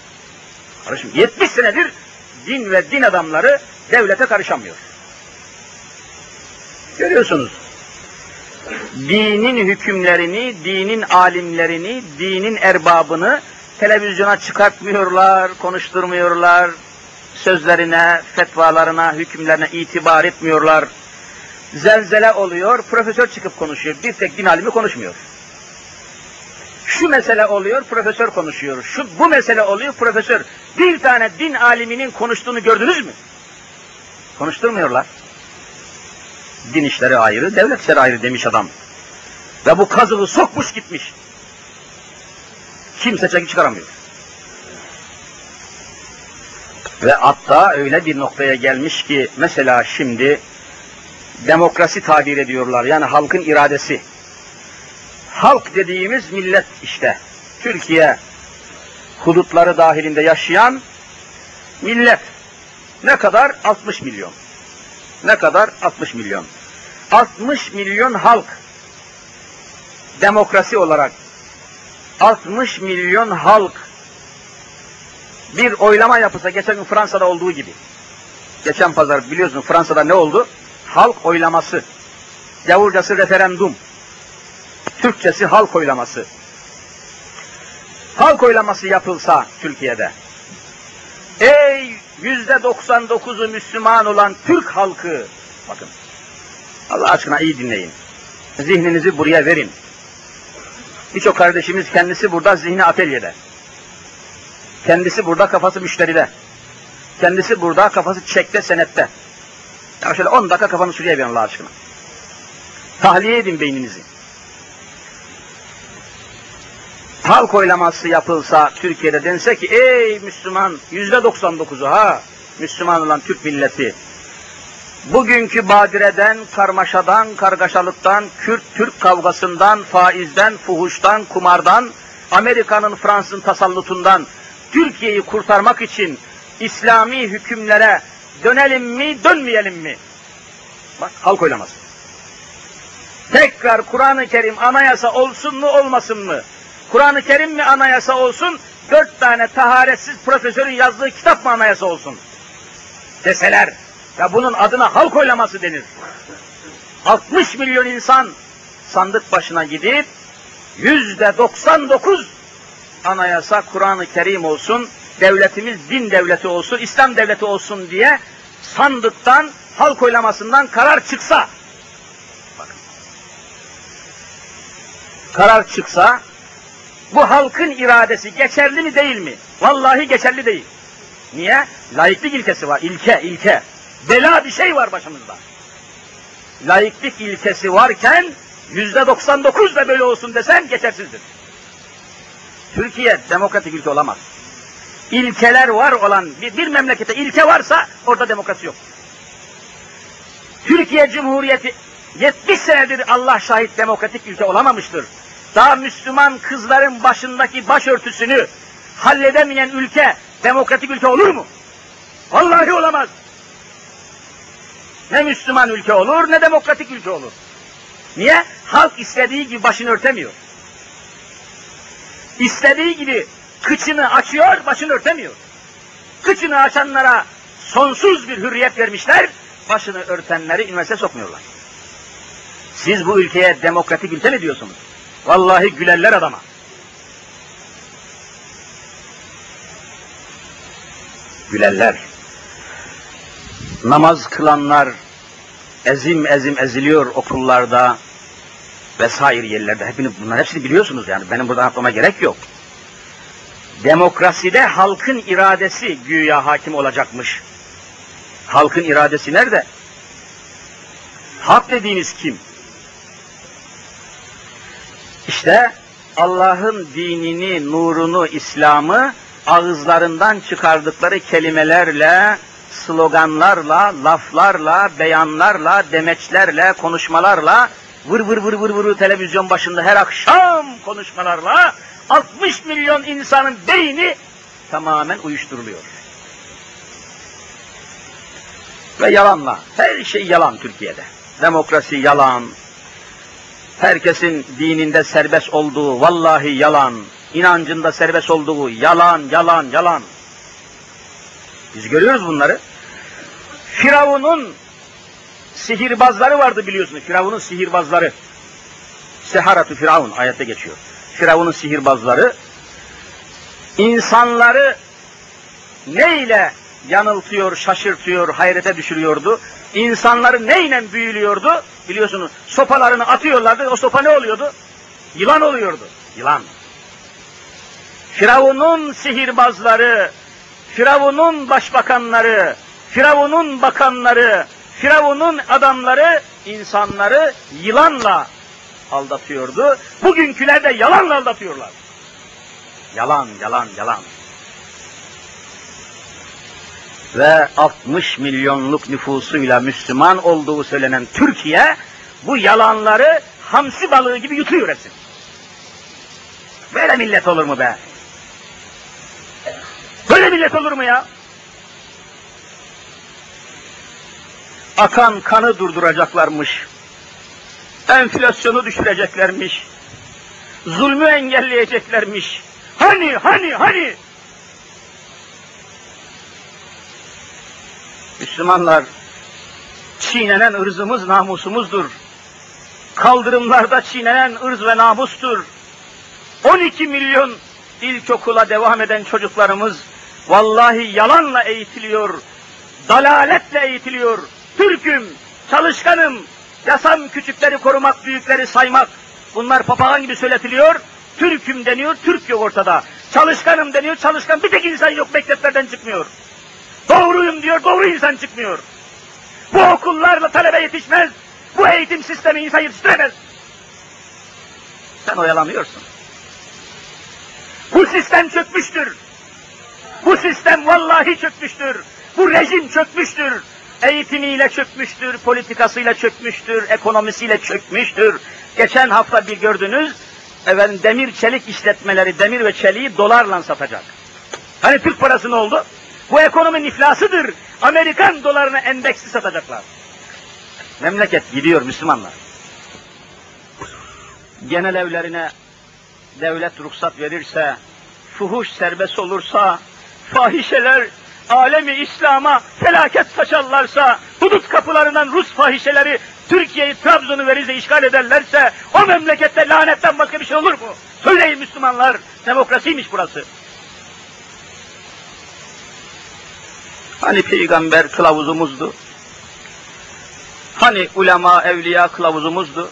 Karışmıyor. 70 senedir din ve din adamları devlete karışamıyor. Görüyorsunuz. Dinin hükümlerini, dinin alimlerini, dinin erbabını televizyona çıkartmıyorlar, konuşturmuyorlar, sözlerine, fetvalarına, hükümlerine itibar etmiyorlar. Zelzele oluyor, profesör çıkıp konuşuyor. Bir tek din alimi konuşmuyor. Şu mesele oluyor, profesör konuşuyor. Şu bu mesele oluyor, profesör. Bir tane din aliminin konuştuğunu gördünüz mü? Konuşturmuyorlar. Din işleri ayrı, devlet işleri ayrı demiş adam. Ve bu kazığı sokmuş gitmiş. Kimse çeki çıkaramıyor. Ve hatta öyle bir noktaya gelmiş ki mesela şimdi demokrasi tabir ediyorlar. Yani halkın iradesi. Halk dediğimiz millet işte. Türkiye hudutları dahilinde yaşayan millet. Ne kadar? 60 milyon. Ne kadar? 60 milyon. 60 milyon halk demokrasi olarak 60 milyon halk bir oylama yapılsa geçen gün Fransa'da olduğu gibi. Geçen pazar biliyorsun Fransa'da ne oldu? Halk oylaması. Gavurcası referandum. Türkçesi halk oylaması. Halk oylaması yapılsa Türkiye'de. Ey yüzde 99'u Müslüman olan Türk halkı. Bakın. Allah aşkına iyi dinleyin. Zihninizi buraya verin. Birçok kardeşimiz kendisi burada zihni atölyede. Kendisi burada kafası müşteride. Kendisi burada kafası çekte senette. Ya şöyle 10 dakika kafanı şuraya verin Allah aşkına. Tahliye edin beyninizi. Halk oylaması yapılsa Türkiye'de dense ki ey Müslüman yüzde 99'u ha Müslüman olan Türk milleti bugünkü badireden, karmaşadan, kargaşalıktan, Kürt-Türk kavgasından, faizden, fuhuştan, kumardan, Amerika'nın Fransız'ın tasallutundan Türkiye'yi kurtarmak için İslami hükümlere dönelim mi, dönmeyelim mi? Bak halk oylaması. Tekrar Kur'an-ı Kerim anayasa olsun mu, olmasın mı? Kur'an-ı Kerim mi anayasa olsun, dört tane taharetsiz profesörün yazdığı kitap mı anayasa olsun? Deseler, ya bunun adına halk oylaması denir. 60 milyon insan sandık başına gidip, yüzde 99 anayasa Kur'an-ı Kerim olsun, devletimiz din devleti olsun, İslam devleti olsun diye sandıktan, halk oylamasından karar çıksa, bakın, karar çıksa, bu halkın iradesi geçerli mi değil mi? Vallahi geçerli değil. Niye? Laiklik ilkesi var, ilke, ilke. Bela bir şey var başımızda. Laiklik ilkesi varken yüzde 99 da böyle olsun desen geçersizdir. Türkiye demokratik ülke olamaz. İlkeler var olan bir, bir memlekete ilke varsa orada demokrasi yok. Türkiye Cumhuriyeti 70 senedir Allah şahit demokratik ülke olamamıştır. Daha Müslüman kızların başındaki başörtüsünü halledemeyen ülke demokratik ülke olur mu? Vallahi olamaz. Ne Müslüman ülke olur ne demokratik ülke olur. Niye? Halk istediği gibi başını örtemiyor. İstediği gibi kıçını açıyor, başını örtemiyor. Kıçını açanlara sonsuz bir hürriyet vermişler, başını örtenleri üniversite sokmuyorlar. Siz bu ülkeye demokratik ülke mi diyorsunuz? Vallahi gülerler adama. Gülerler. Namaz kılanlar ezim ezim eziliyor okullarda vesaire yerlerde. Hepini, bunların hepsini biliyorsunuz yani. Benim burada anlatmama gerek yok. Demokraside halkın iradesi güya hakim olacakmış. Halkın iradesi nerede? Hak dediğiniz kim? İşte Allah'ın dinini, nurunu, İslam'ı ağızlarından çıkardıkları kelimelerle, sloganlarla, laflarla, beyanlarla, demeçlerle, konuşmalarla, vır vır vır vır vır televizyon başında her akşam konuşmalarla 60 milyon insanın beyni tamamen uyuşturuluyor. Ve yalanla. Her şey yalan Türkiye'de. Demokrasi yalan. Herkesin dininde serbest olduğu vallahi yalan. İnancında serbest olduğu yalan, yalan, yalan. Biz görüyoruz bunları. Firavun'un sihirbazları vardı biliyorsunuz. Firavun'un sihirbazları. Seharatu Firavun ayette geçiyor. Firavun'un sihirbazları insanları neyle yanıltıyor, şaşırtıyor, hayrete düşürüyordu? İnsanları neyle büyülüyordu? Biliyorsunuz sopalarını atıyorlardı. O sopa ne oluyordu? Yılan oluyordu. Yılan. Firavun'un sihirbazları, Firavun'un başbakanları, Firavun'un bakanları, Firavun'un adamları insanları yılanla aldatıyordu. Bugünküler de yalanla aldatıyorlar. Yalan, yalan, yalan. Ve 60 milyonluk nüfusuyla Müslüman olduğu söylenen Türkiye bu yalanları hamsi balığı gibi yutuyor hepsini. Böyle millet olur mu be? Böyle millet olur mu ya? Akan kanı durduracaklarmış. Enflasyonu düşüreceklermiş. Zulmü engelleyeceklermiş. Hani, hani, hani? Müslümanlar, çiğnenen ırzımız namusumuzdur. Kaldırımlarda çiğnenen ırz ve namustur. 12 milyon ilkokula devam eden çocuklarımız vallahi yalanla eğitiliyor, dalaletle eğitiliyor. Türk'üm, çalışkanım, yasam küçükleri korumak, büyükleri saymak. Bunlar papağan gibi söyletiliyor. Türk'üm deniyor, Türk yok ortada. Çalışkanım deniyor, çalışkan bir tek insan yok, mekteplerden çıkmıyor. Doğruyum diyor, doğru insan çıkmıyor. Bu okullarla talebe yetişmez. Bu eğitim sistemi insan yetiştiremez. Sen oyalanıyorsun. Bu sistem çökmüştür. Bu sistem vallahi çökmüştür. Bu rejim çökmüştür. Eğitimiyle çökmüştür, politikasıyla çökmüştür, ekonomisiyle çökmüştür. Geçen hafta bir gördünüz, efendim demir çelik işletmeleri demir ve çeliği dolarla satacak. Hani Türk parası ne oldu? Bu ekonomi iflasıdır. Amerikan dolarına endeksli satacaklar. Memleket gidiyor Müslümanlar. Genel evlerine devlet ruhsat verirse, fuhuş serbest olursa, fahişeler alemi İslam'a felaket saçarlarsa, hudut kapılarından Rus fahişeleri Türkiye'yi, Trabzon'u ve işgal ederlerse, o memlekette lanetten başka bir şey olur mu? Söyleyin Müslümanlar, demokrasiymiş burası. Hani peygamber kılavuzumuzdu? Hani ulema, evliya kılavuzumuzdu?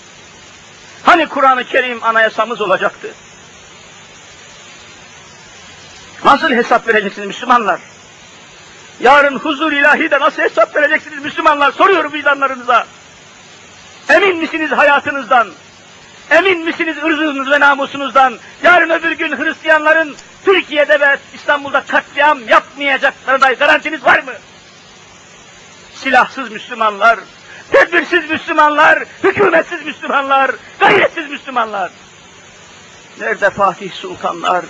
Hani Kur'an-ı Kerim anayasamız olacaktı? Nasıl hesap vereceksiniz Müslümanlar? Yarın huzur ilahide nasıl hesap vereceksiniz Müslümanlar? Soruyorum vicdanlarınıza. Emin misiniz hayatınızdan? Emin misiniz ırzınız ve namusunuzdan? Yarın öbür gün Hristiyanların Türkiye'de ve İstanbul'da katliam yapmayacaklarına garantiniz var mı? Silahsız Müslümanlar, tedbirsiz Müslümanlar, hükümetsiz Müslümanlar, gayretsiz Müslümanlar. Nerede Fatih Sultanlar,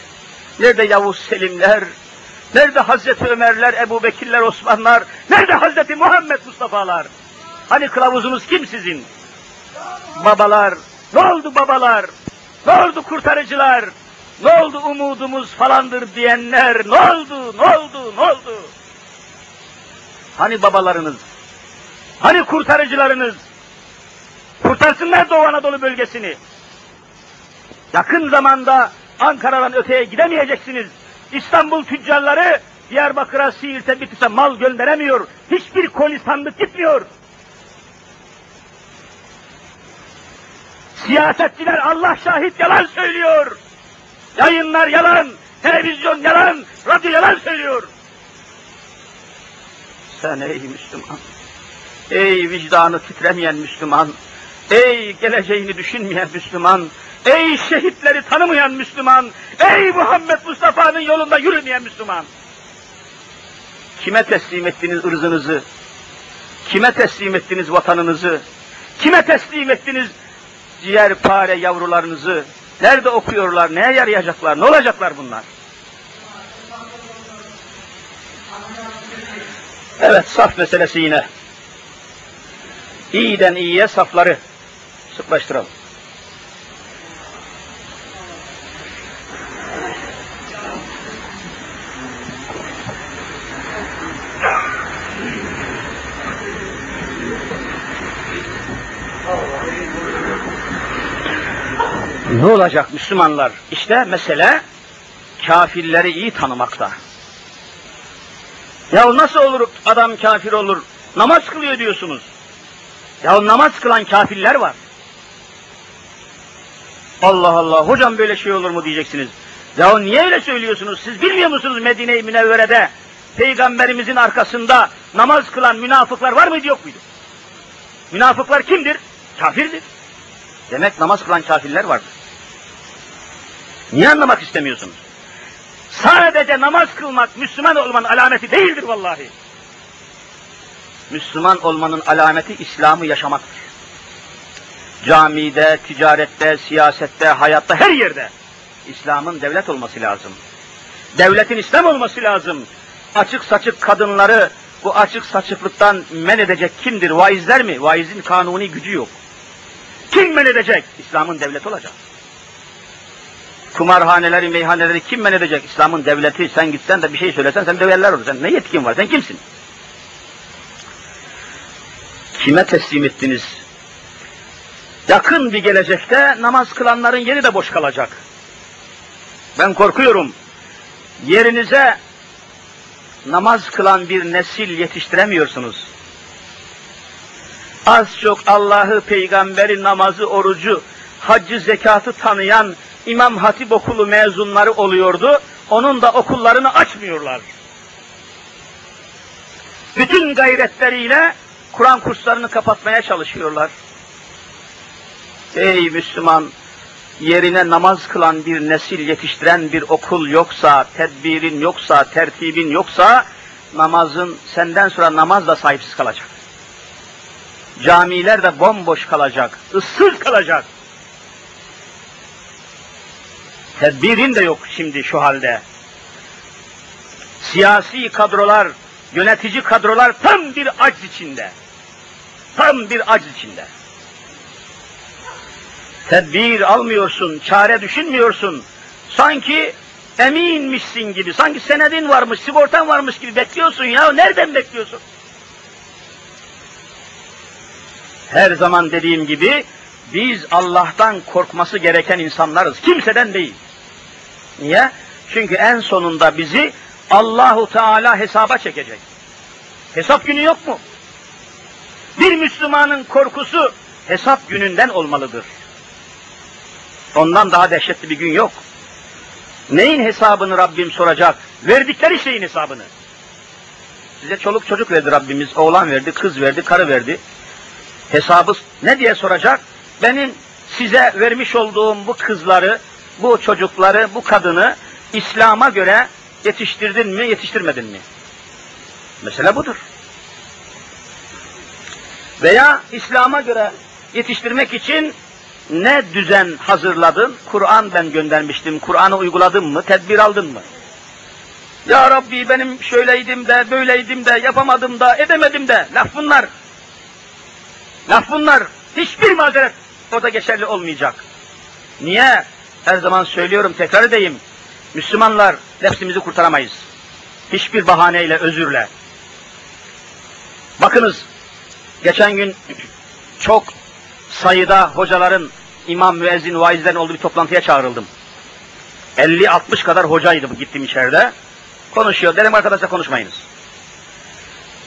nerede Yavuz Selimler, nerede Hazreti Ömerler, Ebu Bekirler, Osmanlar, nerede Hazreti Muhammed Mustafa'lar? Hani kılavuzunuz kim sizin? Babalar, ne oldu babalar? Ne oldu kurtarıcılar? Ne oldu umudumuz falandır diyenler? Ne oldu? Ne oldu? Ne oldu? Hani babalarınız? Hani kurtarıcılarınız? Kurtarsınlar Doğu Anadolu bölgesini. Yakın zamanda Ankara'dan öteye gidemeyeceksiniz. İstanbul tüccarları Diyarbakır'a, Siirt'e, Bitlis'e mal gönderemiyor. Hiçbir koli sandık gitmiyor. Siyasetçiler Allah şahit yalan söylüyor. Yayınlar yalan, televizyon yalan, radyo yalan söylüyor. Sen ey Müslüman, ey vicdanı titremeyen Müslüman, ey geleceğini düşünmeyen Müslüman, ey şehitleri tanımayan Müslüman, ey Muhammed Mustafa'nın yolunda yürümeyen Müslüman. Kime teslim ettiniz ırzınızı? Kime teslim ettiniz vatanınızı? Kime teslim ettiniz ciğer pare yavrularınızı? Nerede okuyorlar? Neye yarayacaklar? Ne olacaklar bunlar? Evet, saf meselesi yine. İyiden iyiye safları sıklaştıralım. Ne olacak Müslümanlar? İşte mesele kafirleri iyi tanımakta. Ya nasıl olur adam kafir olur? Namaz kılıyor diyorsunuz. Ya namaz kılan kafirler var. Allah Allah, hocam böyle şey olur mu diyeceksiniz. Ya niye öyle söylüyorsunuz? Siz bilmiyor musunuz Medine-i Münevvere'de Peygamberimizin arkasında namaz kılan münafıklar var mıydı yok muydu? Münafıklar kimdir? Kafirdir. Demek namaz kılan kafirler vardır. Niye anlamak istemiyorsunuz? Sadece namaz kılmak Müslüman olmanın alameti değildir vallahi. Müslüman olmanın alameti İslam'ı yaşamaktır. Camide, ticarette, siyasette, hayatta, her yerde İslam'ın devlet olması lazım. Devletin İslam olması lazım. Açık saçık kadınları bu açık saçıklıktan men edecek kimdir? Vaizler mi? Vaizin kanuni gücü yok. Kim men edecek? İslam'ın devleti olacak. Kumarhaneleri, meyhaneleri kim men edecek? İslam'ın devleti. Sen gitsen de bir şey söylesen sen döverler olur. Sen ne yetkin var? Sen kimsin? Kime teslim ettiniz? Yakın bir gelecekte namaz kılanların yeri de boş kalacak. Ben korkuyorum. Yerinize namaz kılan bir nesil yetiştiremiyorsunuz. Az çok Allah'ı, peygamberi, namazı, orucu, haccı, zekatı tanıyan İmam Hatip okulu mezunları oluyordu. Onun da okullarını açmıyorlar. Bütün gayretleriyle Kur'an kurslarını kapatmaya çalışıyorlar. Ey Müslüman, yerine namaz kılan bir nesil yetiştiren bir okul yoksa, tedbirin yoksa, tertibin yoksa, namazın, senden sonra namaz da sahipsiz kalacak. Camiler de bomboş kalacak, ıssız kalacak. Tedbirin de yok şimdi şu halde. Siyasi kadrolar, yönetici kadrolar tam bir acz içinde. Tam bir acz içinde. Tedbir almıyorsun, çare düşünmüyorsun. Sanki eminmişsin gibi, sanki senedin varmış, sigortan varmış gibi bekliyorsun ya. Nereden bekliyorsun? Her zaman dediğim gibi biz Allah'tan korkması gereken insanlarız. Kimseden değil. Niye? Çünkü en sonunda bizi Allahu Teala hesaba çekecek. Hesap günü yok mu? Bir Müslümanın korkusu hesap gününden olmalıdır. Ondan daha dehşetli bir gün yok. Neyin hesabını Rabbim soracak? Verdikleri şeyin hesabını. Size çoluk çocuk verdi Rabbimiz, oğlan verdi, kız verdi, karı verdi. Hesabı ne diye soracak? Benim size vermiş olduğum bu kızları, bu çocukları, bu kadını İslam'a göre yetiştirdin mi, yetiştirmedin mi? Mesele budur. Veya İslam'a göre yetiştirmek için ne düzen hazırladın? Kur'an ben göndermiştim. Kur'an'ı uyguladın mı? Tedbir aldın mı? Ya Rabbi benim şöyleydim de, böyleydim de, yapamadım da, edemedim de. Laf bunlar. Laf bunlar. Hiçbir mazeret orada geçerli olmayacak. Niye? Her zaman söylüyorum, tekrar edeyim. Müslümanlar nefsimizi kurtaramayız. Hiçbir bahaneyle, özürle. Bakınız, geçen gün çok sayıda hocaların, imam, müezzin, vaizlerin olduğu bir toplantıya çağrıldım. 50-60 kadar hocaydı gittim içeride. konuşuyor. Dedim arkadaşlar konuşmayınız.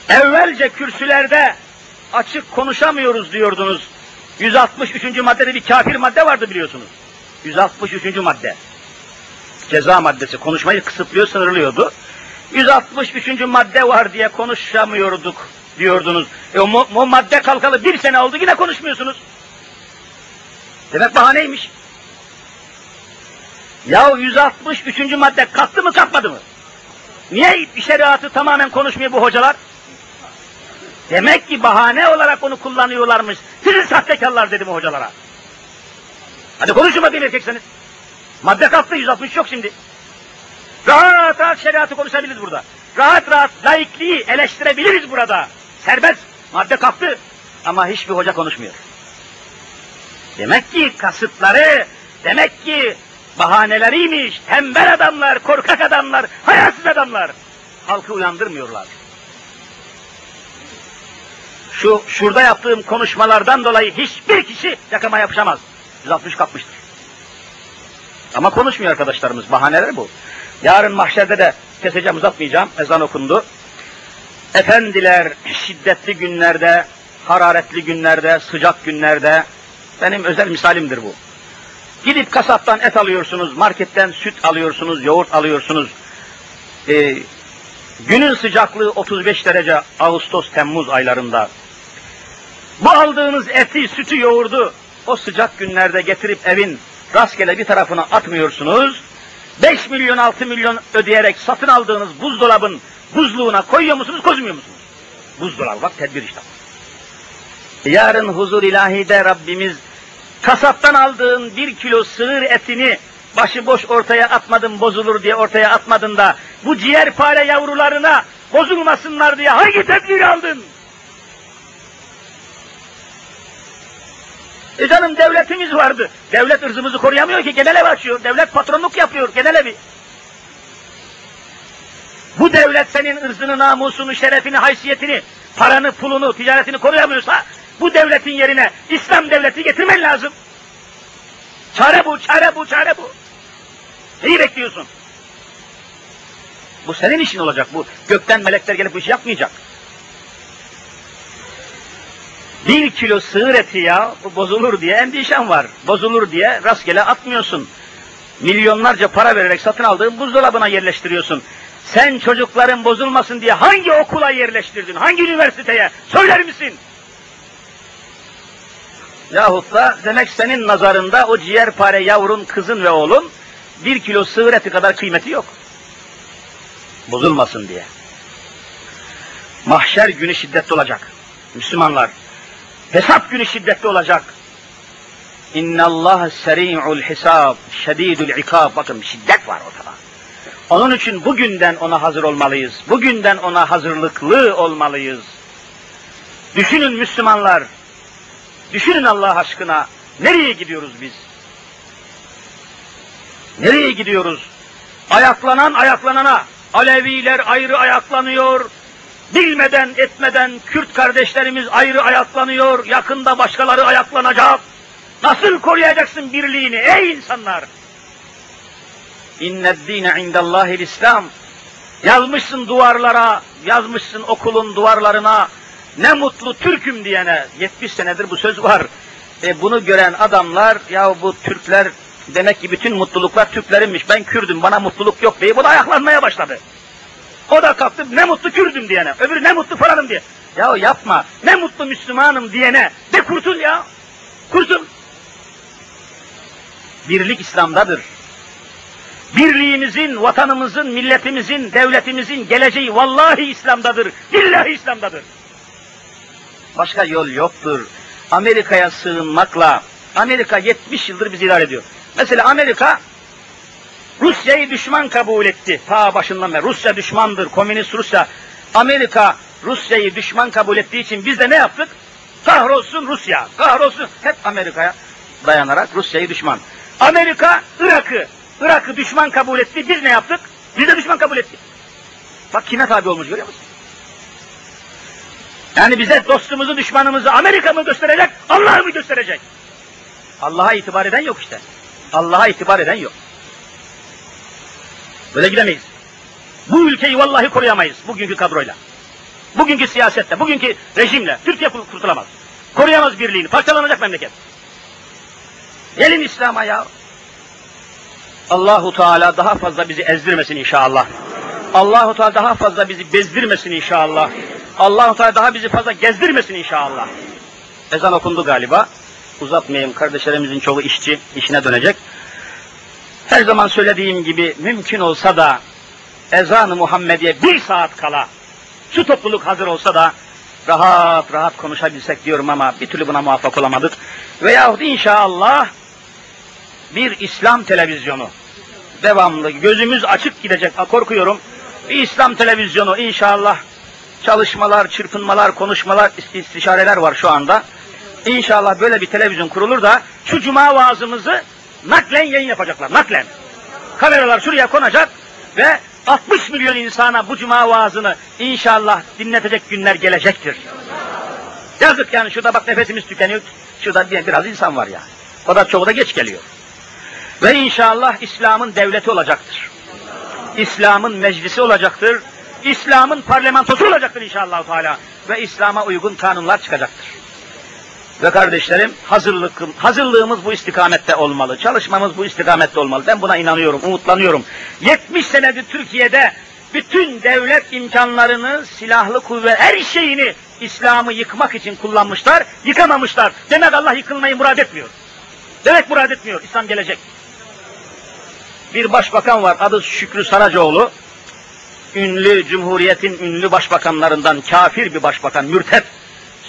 Evvelce kürsülerde açık konuşamıyoruz diyordunuz. 163. maddede bir kafir madde vardı biliyorsunuz. 163. madde. Ceza maddesi. Konuşmayı kısıtlıyor, sınırlıyordu. 163. madde var diye konuşamıyorduk diyordunuz. E o, o madde kalkalı bir sene oldu yine konuşmuyorsunuz. Demek bahaneymiş. Ya 163. madde kalktı mı kalkmadı mı? Niye şeriatı tamamen konuşmuyor bu hocalar? Demek ki bahane olarak onu kullanıyorlarmış. Sizin sahtekarlar dedim hocalara. Hadi konuşun bakayım erkekseniz. Madde kalktı 160 yok şimdi. Rahat rahat şeriatı konuşabiliriz burada. Rahat rahat laikliği eleştirebiliriz burada. Serbest. Madde kalktı. Ama hiçbir hoca konuşmuyor. Demek ki kasıtları, demek ki bahaneleriymiş. Tembel adamlar, korkak adamlar, hayasız adamlar. Halkı uyandırmıyorlar. Şu şurada yaptığım konuşmalardan dolayı hiçbir kişi yakama yapışamaz. 160 kapmıştır. Ama konuşmuyor arkadaşlarımız. Bahaneler bu. Yarın mahşerde de keseceğim uzatmayacağım. Ezan okundu. Efendiler şiddetli günlerde, hararetli günlerde, sıcak günlerde benim özel misalimdir bu. Gidip kasaptan et alıyorsunuz, marketten süt alıyorsunuz, yoğurt alıyorsunuz. Ee, günün sıcaklığı 35 derece Ağustos, Temmuz aylarında. Bu aldığınız eti, sütü, yoğurdu o sıcak günlerde getirip evin rastgele bir tarafına atmıyorsunuz. 5 milyon 6 milyon ödeyerek satın aldığınız buzdolabın buzluğuna koyuyor musunuz, koymuyor musunuz? Buzdolabı bak tedbir işte. Yarın huzur ilahide Rabbimiz kasaptan aldığın bir kilo sığır etini başıboş ortaya atmadın bozulur diye ortaya atmadın da bu ciğerpare yavrularına bozulmasınlar diye hangi tedbir aldın? E canım devletimiz vardı. Devlet ırzımızı koruyamıyor ki genel ev açıyor. Devlet patronluk yapıyor genel evi. Bu devlet senin ırzını, namusunu, şerefini, haysiyetini, paranı, pulunu, ticaretini koruyamıyorsa bu devletin yerine İslam devleti getirmen lazım. Çare bu, çare bu, çare bu. Neyi bekliyorsun? Bu senin işin olacak. Bu gökten melekler gelip bu işi yapmayacak. Bir kilo sığır eti ya, bozulur diye endişen var. Bozulur diye rastgele atmıyorsun. Milyonlarca para vererek satın aldığın buzdolabına yerleştiriyorsun. Sen çocukların bozulmasın diye hangi okula yerleştirdin? Hangi üniversiteye? Söyler misin? Yahut da demek senin nazarında o ciğerpare yavrun, kızın ve oğlun bir kilo sığır eti kadar kıymeti yok. Bozulmasın diye. Mahşer günü şiddetli olacak. Müslümanlar, hesap günü şiddetli olacak. İnna Allah seri'ul hisab, şedidul ikab. Bakın şiddet var ortada. Onun için bugünden ona hazır olmalıyız. Bugünden ona hazırlıklı olmalıyız. Düşünün Müslümanlar, düşünün Allah aşkına, nereye gidiyoruz biz? Nereye gidiyoruz? Ayaklanan ayaklanana, Aleviler ayrı ayaklanıyor, bilmeden etmeden Kürt kardeşlerimiz ayrı ayaklanıyor, yakında başkaları ayaklanacak. Nasıl koruyacaksın birliğini ey insanlar? İnned dine indallahil İslam. Yazmışsın duvarlara, yazmışsın okulun duvarlarına. Ne mutlu Türk'üm diyene. 70 senedir bu söz var. E bunu gören adamlar, ya bu Türkler demek ki bütün mutluluklar Türklerinmiş. Ben Kürdüm, bana mutluluk yok diye bu da ayaklanmaya başladı. O da kalktı ne mutlu Kürdüm diyene, öbürü ne mutlu falanım diye. Ya yapma, ne mutlu Müslümanım diyene de kurtul ya. Kurtul. Birlik İslam'dadır. Birliğimizin, vatanımızın, milletimizin, devletimizin geleceği vallahi İslam'dadır. Billahi İslam'dadır. Başka yol yoktur. Amerika'ya sığınmakla, Amerika 70 yıldır bizi idare ediyor. Mesela Amerika Rusya'yı düşman kabul etti. Ta başından beri. Rusya düşmandır, komünist Rusya. Amerika Rusya'yı düşman kabul ettiği için biz de ne yaptık? Kahrolsun Rusya, kahrolsun. Hep Amerika'ya dayanarak Rusya'yı düşman. Amerika Irak'ı, Irak'ı düşman kabul etti. Biz ne yaptık? Biz de düşman kabul ettik. Bak kime tabi olmuş görüyor musun? Yani bize dostumuzu, düşmanımızı Amerika mı gösterecek, Allah mı gösterecek? Allah'a itibar eden yok işte. Allah'a itibar eden yok. Böyle gidemeyiz. Bu ülkeyi vallahi koruyamayız bugünkü kadroyla. Bugünkü siyasette, bugünkü rejimle Türkiye kur- kurtulamaz. Koruyamaz birliğini, parçalanacak memleket. Gelin İslam'a ya. Allahu Teala daha fazla bizi ezdirmesin inşallah. Allahu Teala daha fazla bizi bezdirmesin inşallah. Allahu Teala daha bizi fazla gezdirmesin inşallah. Ezan okundu galiba. Uzatmayayım kardeşlerimizin çoğu işçi, işine dönecek. Her zaman söylediğim gibi mümkün olsa da ezan-ı Muhammediye bir saat kala şu topluluk hazır olsa da rahat rahat konuşabilsek diyorum ama bir türlü buna muvaffak olamadık. Veyahut inşallah bir İslam televizyonu devamlı gözümüz açık gidecek korkuyorum. Bir İslam televizyonu inşallah çalışmalar, çırpınmalar, konuşmalar, ist- istişareler var şu anda. İnşallah böyle bir televizyon kurulur da şu cuma vaazımızı naklen yayın yapacaklar, naklen. Kameralar şuraya konacak ve 60 milyon insana bu cuma vaazını inşallah dinletecek günler gelecektir. Yazık yani şurada bak nefesimiz tükeniyor. Şurada bir- biraz insan var ya. O da çoğu da geç geliyor. Ve inşallah İslam'ın devleti olacaktır. İslam'ın meclisi olacaktır. İslam'ın parlamentosu olacaktır inşallah Teala. Ve İslam'a uygun kanunlar çıkacaktır. Ve kardeşlerim hazırlık, hazırlığımız bu istikamette olmalı. Çalışmamız bu istikamette olmalı. Ben buna inanıyorum, umutlanıyorum. 70 senedir Türkiye'de bütün devlet imkanlarını, silahlı kuvvet, her şeyini İslam'ı yıkmak için kullanmışlar, yıkamamışlar. Demek Allah yıkılmayı murad etmiyor. Demek murad etmiyor, İslam gelecek. Bir başbakan var, adı Şükrü Saracoğlu. Ünlü, Cumhuriyet'in ünlü başbakanlarından kafir bir başbakan, mürtet.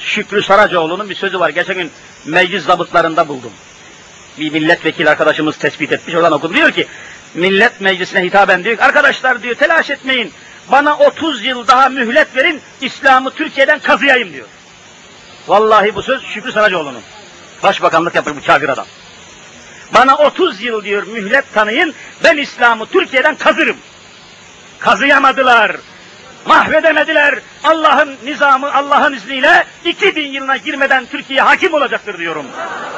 Şükrü Saracoğlu'nun bir sözü var. Geçen gün meclis zabıtlarında buldum. Bir milletvekili arkadaşımız tespit etmiş, oradan okudum. Diyor ki, millet meclisine hitaben diyor ki, arkadaşlar diyor telaş etmeyin, bana 30 yıl daha mühlet verin, İslam'ı Türkiye'den kazıyayım diyor. Vallahi bu söz Şükrü Saracoğlu'nun. Başbakanlık yapır bu kafir adam. Bana 30 yıl diyor mühlet tanıyın, ben İslam'ı Türkiye'den kazırım. Kazıyamadılar, mahvedemediler. Allah'ın nizamı, Allah'ın izniyle 2000 yılına girmeden Türkiye hakim olacaktır diyorum.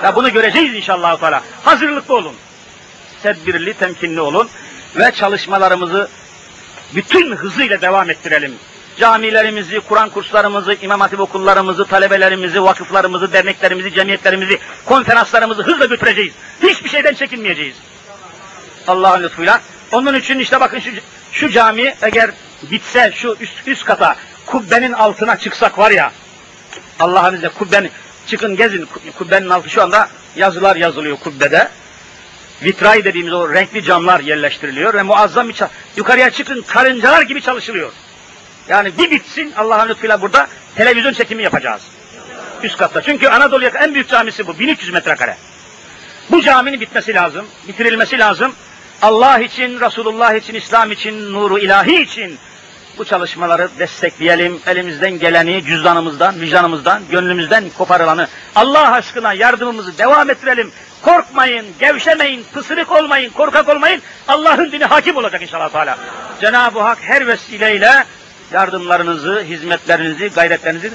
Ve bunu göreceğiz inşallah. Teala. Hazırlıklı olun. Tedbirli, temkinli olun. Ve çalışmalarımızı bütün hızıyla devam ettirelim. Camilerimizi, Kur'an kurslarımızı, İmam Hatip okullarımızı, talebelerimizi, vakıflarımızı, derneklerimizi, cemiyetlerimizi, konferanslarımızı hızla götüreceğiz. Hiçbir şeyden çekinmeyeceğiz. Allah'ın lütfuyla. Onun için işte bakın şu, şu cami eğer bitse şu üst, üst kata kubbenin altına çıksak var ya Allah'ın izniyle kubbenin çıkın gezin kubbenin altı şu anda yazılar yazılıyor kubbede. Vitray dediğimiz o renkli camlar yerleştiriliyor ve muazzam bir yukarıya çıkın karıncalar gibi çalışılıyor. Yani bir bitsin Allah'ın lütfuyla burada televizyon çekimi yapacağız. Üst katta. Çünkü Anadolu yakın en büyük camisi bu. 1300 metrekare. Bu caminin bitmesi lazım, bitirilmesi lazım. Allah için, Resulullah için, İslam için, nuru ilahi için bu çalışmaları destekleyelim. Elimizden geleni cüzdanımızdan, vicdanımızdan, gönlümüzden koparılanı Allah aşkına yardımımızı devam ettirelim. Korkmayın, gevşemeyin, pısırık olmayın, korkak olmayın. Allah'ın dini hakim olacak inşallah Teala. Cenab-ı Hak her vesileyle yardımlarınızı, hizmetlerinizi, gayretlerinizi